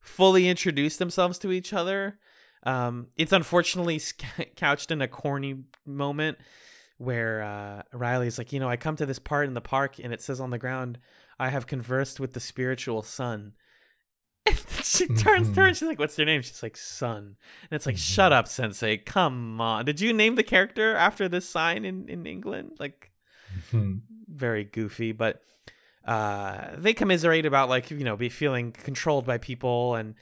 fully introduce themselves to each other. Um, it's unfortunately couched in a corny moment where uh, Riley's like, you know, I come to this part in the park and it says on the ground, I have conversed with the spiritual sun. She turns to her and she's like, What's your name? She's like, Sun. And it's like. Shut up, Sense8. Come on. Did you name the character after this sign in, in England? Like, Mhm. very goofy, but uh, they commiserate about like you know be feeling controlled by people. And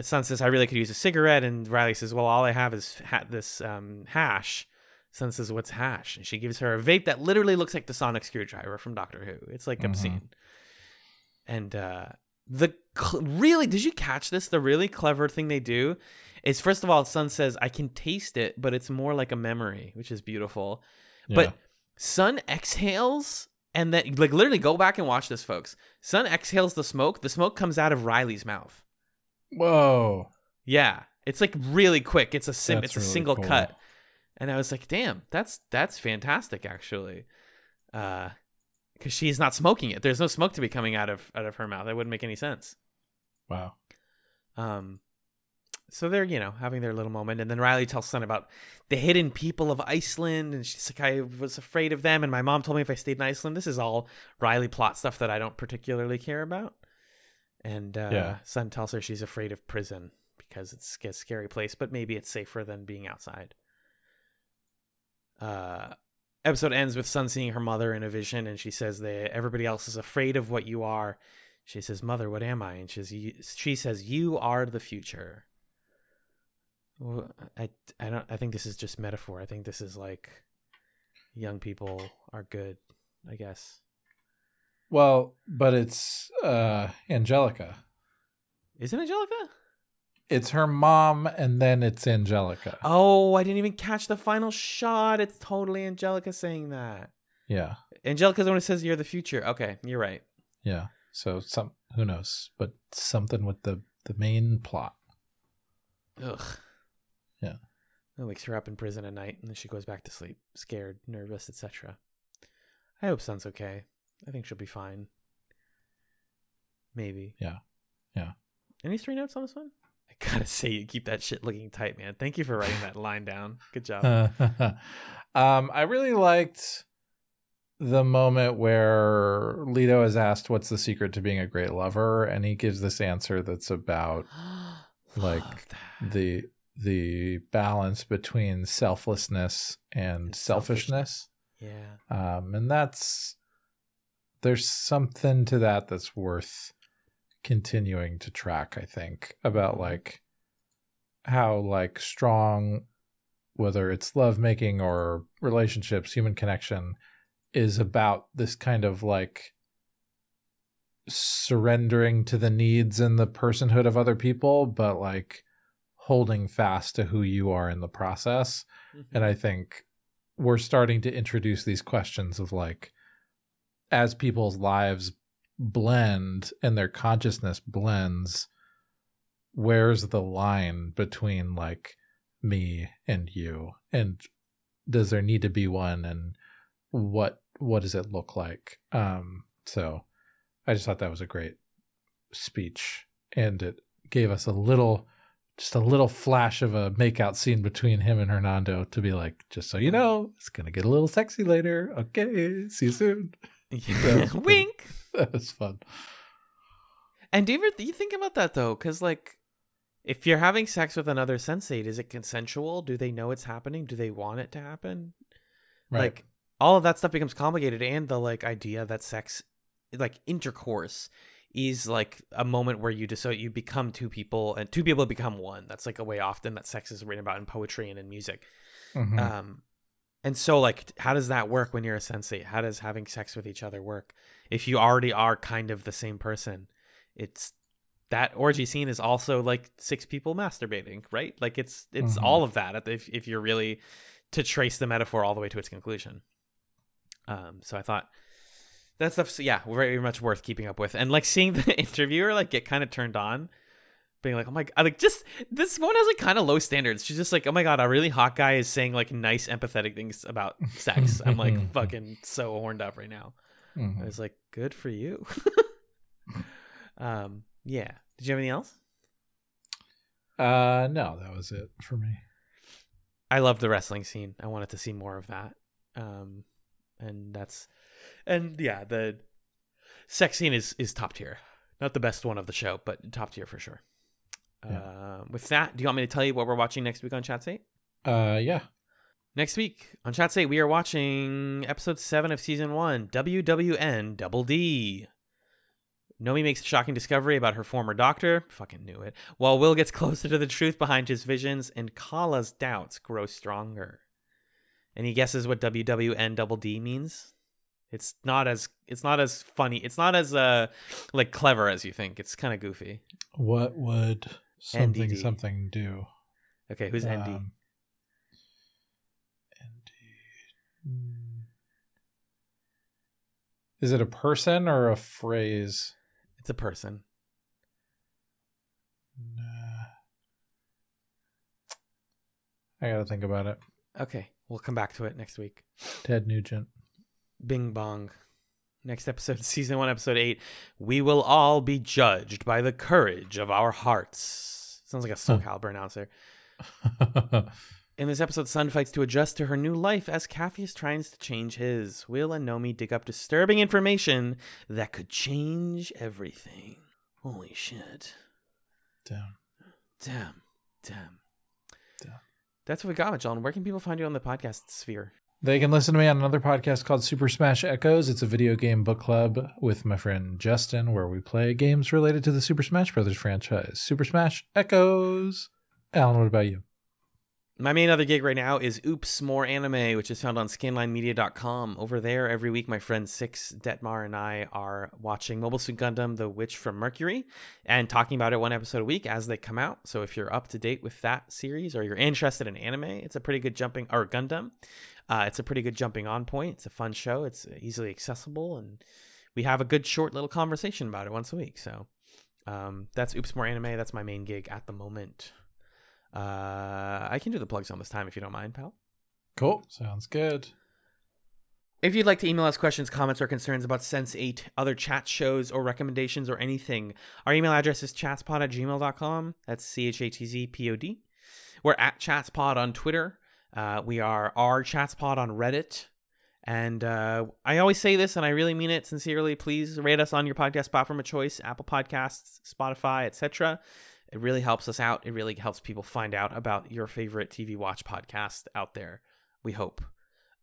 Sun says, "I really could use a cigarette," and Riley says, "Well, all I have is ha- this um, hash." Sun says, "What's hash?" And she gives her a vape that literally looks like the sonic screwdriver from Doctor Who. It's like Mhm. obscene. And uh, the cl- really, did you catch this? The really clever thing they do is first of all, Sun says, "I can taste it, but it's more like a memory," which is beautiful. But Sun exhales and then like literally go back and watch this, folks. Sun exhales the smoke. The smoke comes out of Riley's mouth. whoa, Yeah, it's like really quick. It's a sim. It's a really single cool. cut, and I was like, "Damn, that's that's fantastic, actually." Uh, because she's not smoking it. There's no smoke to be coming out of out of her mouth. That wouldn't make any sense. wow, Um, so they're you know having their little moment, and then Riley tells Sun about the hidden people of Iceland, and she's like, "I was afraid of them, and my mom told me if I stayed in Iceland." This is all Riley plot stuff that I don't particularly care about. And uh, Yeah. Sun tells her she's afraid of prison because it's a scary place, but maybe it's safer than being outside. Uh, episode ends with Sun seeing her mother in a vision, and she says that everybody else is afraid of what you are. She says, "Mother, what am I?" And she says, "You- "She says you are the future." Well, I I don't I think this is just metaphor. I think this is like young people are good. I guess well, but it's uh Angelica. isn't Angelica? It's her mom, and then it's Angelica. Oh, I didn't even catch the final shot. It's totally Angelica saying that. Yeah, Angelica's the one who says you're the future. Okay, you're right. yeah. So some who knows, but something with the the main plot. Ugh. Yeah. It wakes her up in prison at night, and then she goes back to sleep, scared, nervous, etc. I hope Sun's okay. I think she'll be fine. Maybe. Yeah. Yeah. Any three notes on this one? I gotta say, you keep that shit looking tight, man. Thank you for writing that line down. Good job. um, I really liked the moment where Lito is asked, "What's the secret to being a great lover?" and he gives this answer that's about like, the the balance between selflessness and And selfishness. yeah. Um, and that's there's something to that that's worth continuing to track. I think about mm-hmm. like how like strong, whether it's lovemaking or relationships, human connection, is about this kind of like surrendering to the needs and the personhood of other people, but like holding fast to who you are in the process. And mm-hmm. I think we're starting to introduce these questions of like, as people's lives blend and their consciousness blends, where's the line between like me and you? And does there need to be one? And what what does it look like? Um, so I just thought that was a great speech, and it gave us a little, just a little flash of a makeout scene between him and Hernando to be like, just so you know, it's gonna get a little sexy later. Okay, see you soon. Yeah. Wink. That was fun. And do you ever you think about that though? Because like, if you're having sex with another sensate, is it consensual? Do they know it's happening? Do they want it to happen? Right. Like all of that stuff becomes complicated, and the like idea that sex, like intercourse, is like a moment where you just so you become two people and two people become one. That's like a way often that sex is written about in poetry and in music. Mhm. Um, and so like, how does that work when you're a sensate? How does having sex with each other work? If you already are kind of the same person, it's that orgy scene is also like six people masturbating, right? Like it's it's Mhm. all of that if if you're really to trace the metaphor all the way to its conclusion. Um, so I thought that stuff's yeah very much worth keeping up with, and like seeing the interviewer like get kind of turned on, being like, oh my god, like just this one has like kind of low standards. She's just like, oh my god, a really hot guy is saying like nice empathetic things about sex. I'm like fucking so horned up right now. I Mhm. was like, good for you. um, yeah. Did you have anything else? Uh, no, that was it for me. I love the wrestling scene. I wanted to see more of that. Um, and that's, and yeah, the sex scene is is top tier. Not the best one of the show, but top tier for sure. Yeah. Uh, with that, do you want me to tell you what we're watching next week on Chats 8? Uh, yeah. Next week on Chats 8, we are watching episode seven of season one, WWN Double D. Nomi makes a shocking discovery about her former doctor. Fucking knew it. While Will gets closer to the truth behind his visions, and Kala's doubts grow stronger. Any guesses what WWN double D means? It's not as it's not as funny. It's not as uh like clever as you think. It's kind of goofy. What would something NDD. something do? Okay, who's ND? Um, ND. Hmm. Is it a person or a phrase? It's a person. Nah. I gotta think about it. Okay, we'll come back to it next week. Ted Nugent. Bing bong. Next episode, season one, episode eight. We will all be judged by the courage of our hearts. Sounds like a Calibur announcer. In this episode, Sun fights to adjust to her new life as Capheus tries to change his. Will and Nomi dig up disturbing information that could change everything. Holy shit. Damn. Damn. Damn. Damn. That's what we got, John. Where can people find you on the podcast sphere? They can listen to me on another podcast called Super Smash Echoes. It's a video game book club with my friend Justin, where we play games related to the Super Smash Brothers franchise. Super Smash Echoes. Alan, what about you? My main other gig right now is Oops More Anime, which is found on scanlinemedia.com. Over there, every week, my friend Six Detmar and I are watching Mobile Suit Gundam The Witch from Mercury and talking about it one episode a week as they come out. So if you're up to date with that series or you're interested in anime, it's a pretty good jumping, or Gundam, uh, it's a pretty good jumping on point. It's a fun show, it's easily accessible, and we have a good short little conversation about it once a week. So um, that's Oops More Anime. That's my main gig at the moment. Uh, I can do the plugs on this time if you don't mind, pal. Cool. Sounds good. If you'd like to email us questions, comments, or concerns about Sense8, other chat shows, or recommendations, or anything, our email address is chatspod at gmail.com. That's C H A T Z P O D. We're at chatspod on Twitter. Uh, we are r chatspod on Reddit. And uh, I always say this, and I really mean it sincerely. Please rate us on your podcast platform of choice Apple Podcasts, Spotify, etc. It really helps us out. It really helps people find out about your favorite TV watch podcast out there. We hope.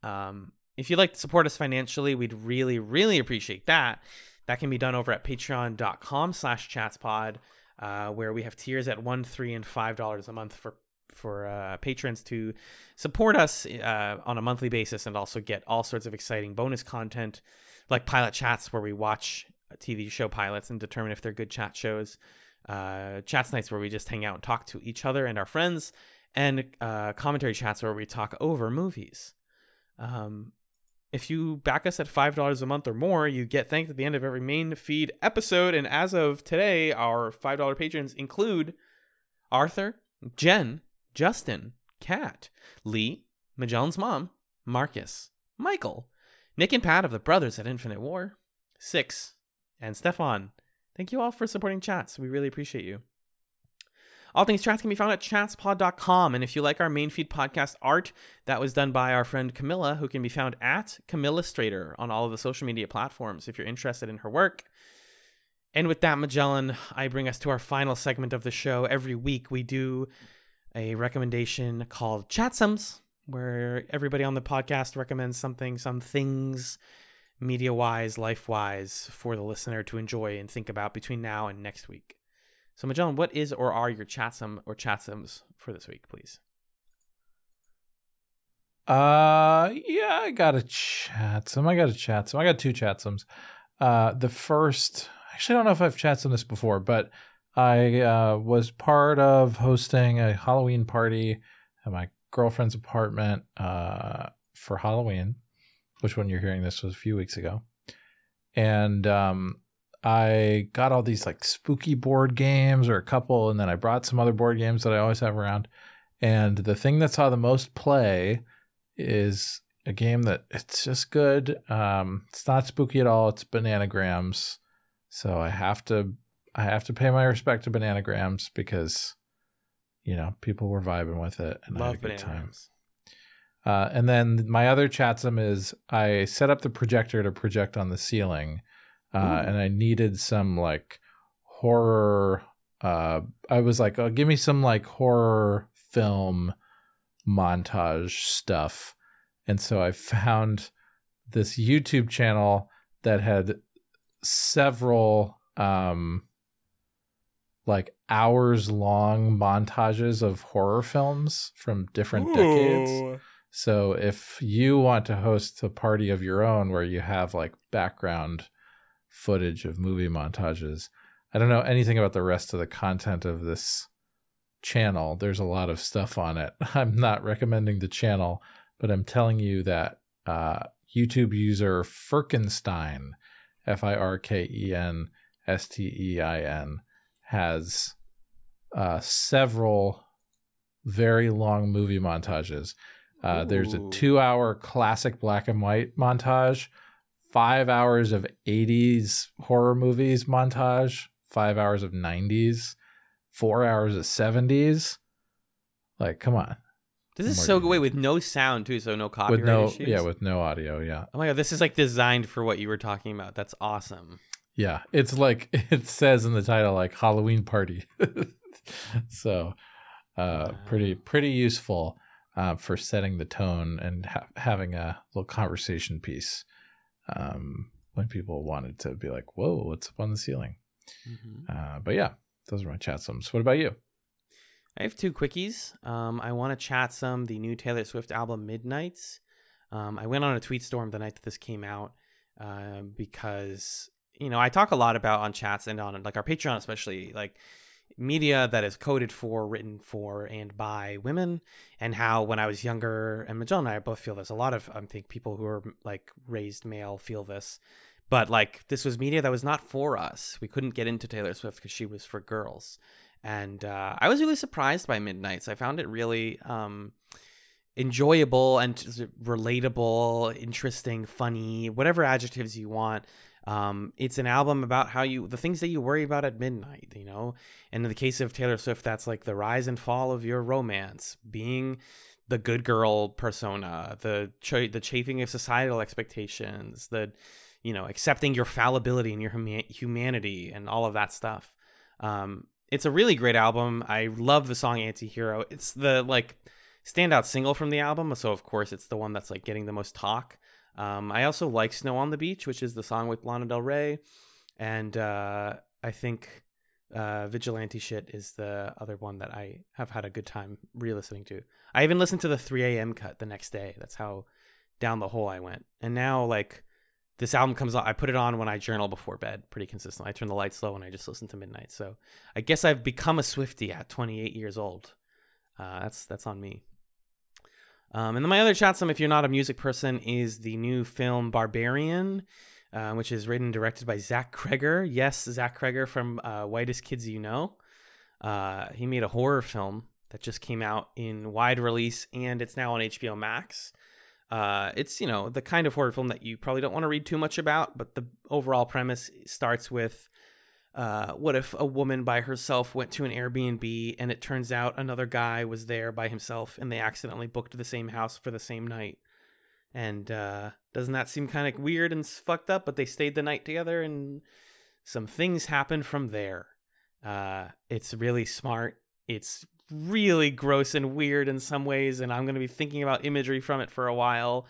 Um, if you'd like to support us financially, we'd really, really appreciate that. That can be done over at patreon.com slash chatspod, uh, where we have tiers at one, three, and five dollars a month for for uh, patrons to support us uh, on a monthly basis and also get all sorts of exciting bonus content like pilot chats where we watch TV show pilots and determine if they're good chat shows uh, chats nights where we just hang out and talk to each other and our friends, and uh, commentary chats where we talk over movies. Um, if you back us at five dollars a month or more, you get thanked at the end of every main feed episode. And as of today, our five dollar patrons include Arthur, Jen, Justin, Kat, Lee, Magellan's mom, Marcus, Michael, Nick and Pat of the Brothers at Infinite War, Six, and Stefan. Thank you all for supporting chats. We really appreciate you. All things chats can be found at chatspod.com. And if you like our main feed podcast art, that was done by our friend Camilla, who can be found at Camillastrator on all of the social media platforms if you're interested in her work. And with that, Magellan, I bring us to our final segment of the show. Every week we do a recommendation called Chatsums, where everybody on the podcast recommends something, some things media wise, life wise, for the listener to enjoy and think about between now and next week. So, Magellan, what is or are your chatsum or chatsums for this week, please? Uh, yeah, I got a chatsum. I got a chatsum. I got two chatsums. Uh, the first, actually, I don't know if I've chatsum this before, but I uh, was part of hosting a Halloween party at my girlfriend's apartment uh, for Halloween, which when you're hearing this was a few weeks ago. And um, I got all these like spooky board games or a couple, and then I brought some other board games that I always have around. And the thing that saw the most play is a game that it's just good. Um, it's not spooky at all. It's bananagrams. So I have to I have to pay my respect to bananagrams because you know people were vibing with it and I Love had a good time. Uh, and then my other chatsum is I set up the projector to project on the ceiling, uh, and I needed some like horror. Uh, I was like, oh, give me some like horror film montage stuff, and so I found this YouTube channel that had several um like hours long montages of horror films from different decades. So if you want to host a party of your own where you have like background footage of movie montages, I don't know anything about the rest of the content of this channel. There's a lot of stuff on it. I'm not recommending the channel, but I'm telling you that uh, YouTube user Firkenstein, F I R K E N S T E I N, has uh, several very long movie montages. Uh, there's a two hour classic black and white montage, five hours of 80s horror movies montage, five hours of 90s, four hours of 70s. Like, come on. This is so than- wait with no sound too, so no copyright With no, issues. yeah, with no audio. Yeah. oh my god, this is like designed for what you were talking about. That's awesome. Yeah. It's like, it says in the title, like Halloween party. so, uh, pretty, pretty useful. Uh, for setting the tone and ha- having a little conversation piece um, when people wanted to be like, "Whoa, what's up on the ceiling?" Mhm. Uh, but yeah, those are my chat sums. What about you? I have two quickies. Um, I want to chat some the new Taylor Swift album Midnights. Um, I went on a tweet storm the night that this came out uh, because you know I talk a lot about on chats and on like our Patreon especially like media that is coded for, written for, and by women, and how when I was younger, and Magellan and I both feel this. A lot of I think people who are like raised male feel this, but like this was media that was not for us. We couldn't get into Taylor Swift because she was for girls and uh, I was really surprised by Midnights. I found it really um, enjoyable and relatable, interesting, funny, whatever adjectives you want. Um, it's an album about how you the things that you worry about at midnight, you know. And in the case of Taylor Swift, that's like the rise and fall of your romance, being the good girl persona, the ch- the chafing of societal expectations, the you know accepting your fallibility and your huma- humanity and all of that stuff. Um, it's a really great album. I love the song Anti-Hero. It's the like standout single from the album, so of course it's the one that's like getting the most talk. Um, I also like Snow on the Beach, which is the song with Lana Del Rey, and uh, I think uh, Vigilante Shit is the other one that I have had a good time re-listening to. I even listened to the 3 a.m. cut the next day. That's how down the hole I went. And now like this album comes out. I put it on when I journal before bed pretty consistently. I turn the lights low and I just listen to Midnight. So I guess I've become a Swiftie at 28 years old. Uh, that's that's on me. Um, and then my other chat some, if you're not a music person, is the new film Barbarian, uh, which is written and directed by Zach Cregger. Yes, Zach Cregger from uh, Whitest Kids You Know. Uh, he made a horror film that just came out in wide release, and it's now on HBO Max. Uh, it's you know the kind of horror film that you probably don't want to read too much about, but the overall premise starts with uh, what if a woman by herself went to an Airbnb and it turns out another guy was there by himself and they accidentally booked the same house for the same night? And uh, doesn't that seem kind of weird and fucked up? But they stayed the night together and some things happened from there. Uh, it's really smart. It's really gross and weird in some ways, and I'm going to be thinking about imagery from it for a while.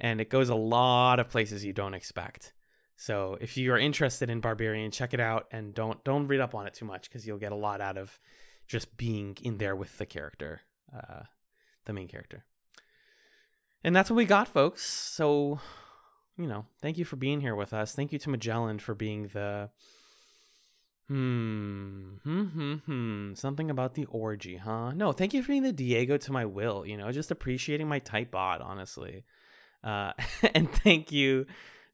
And it goes a lot of places you don't expect. So if you are interested in Barbarian, check it out and don't don't read up on it too much because you'll get a lot out of just being in there with the character, uh, the main character. And that's what we got, folks. So, you know, thank you for being here with us. Thank you to Magellan for being the hmm hmm hmm hmm something about the orgy, huh? No, thank you for being the Diego to my Will. You know, just appreciating my tight bod, honestly. Uh, and thank you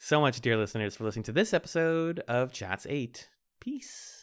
so much, dear listeners, for listening to this episode of Chats 8. Peace.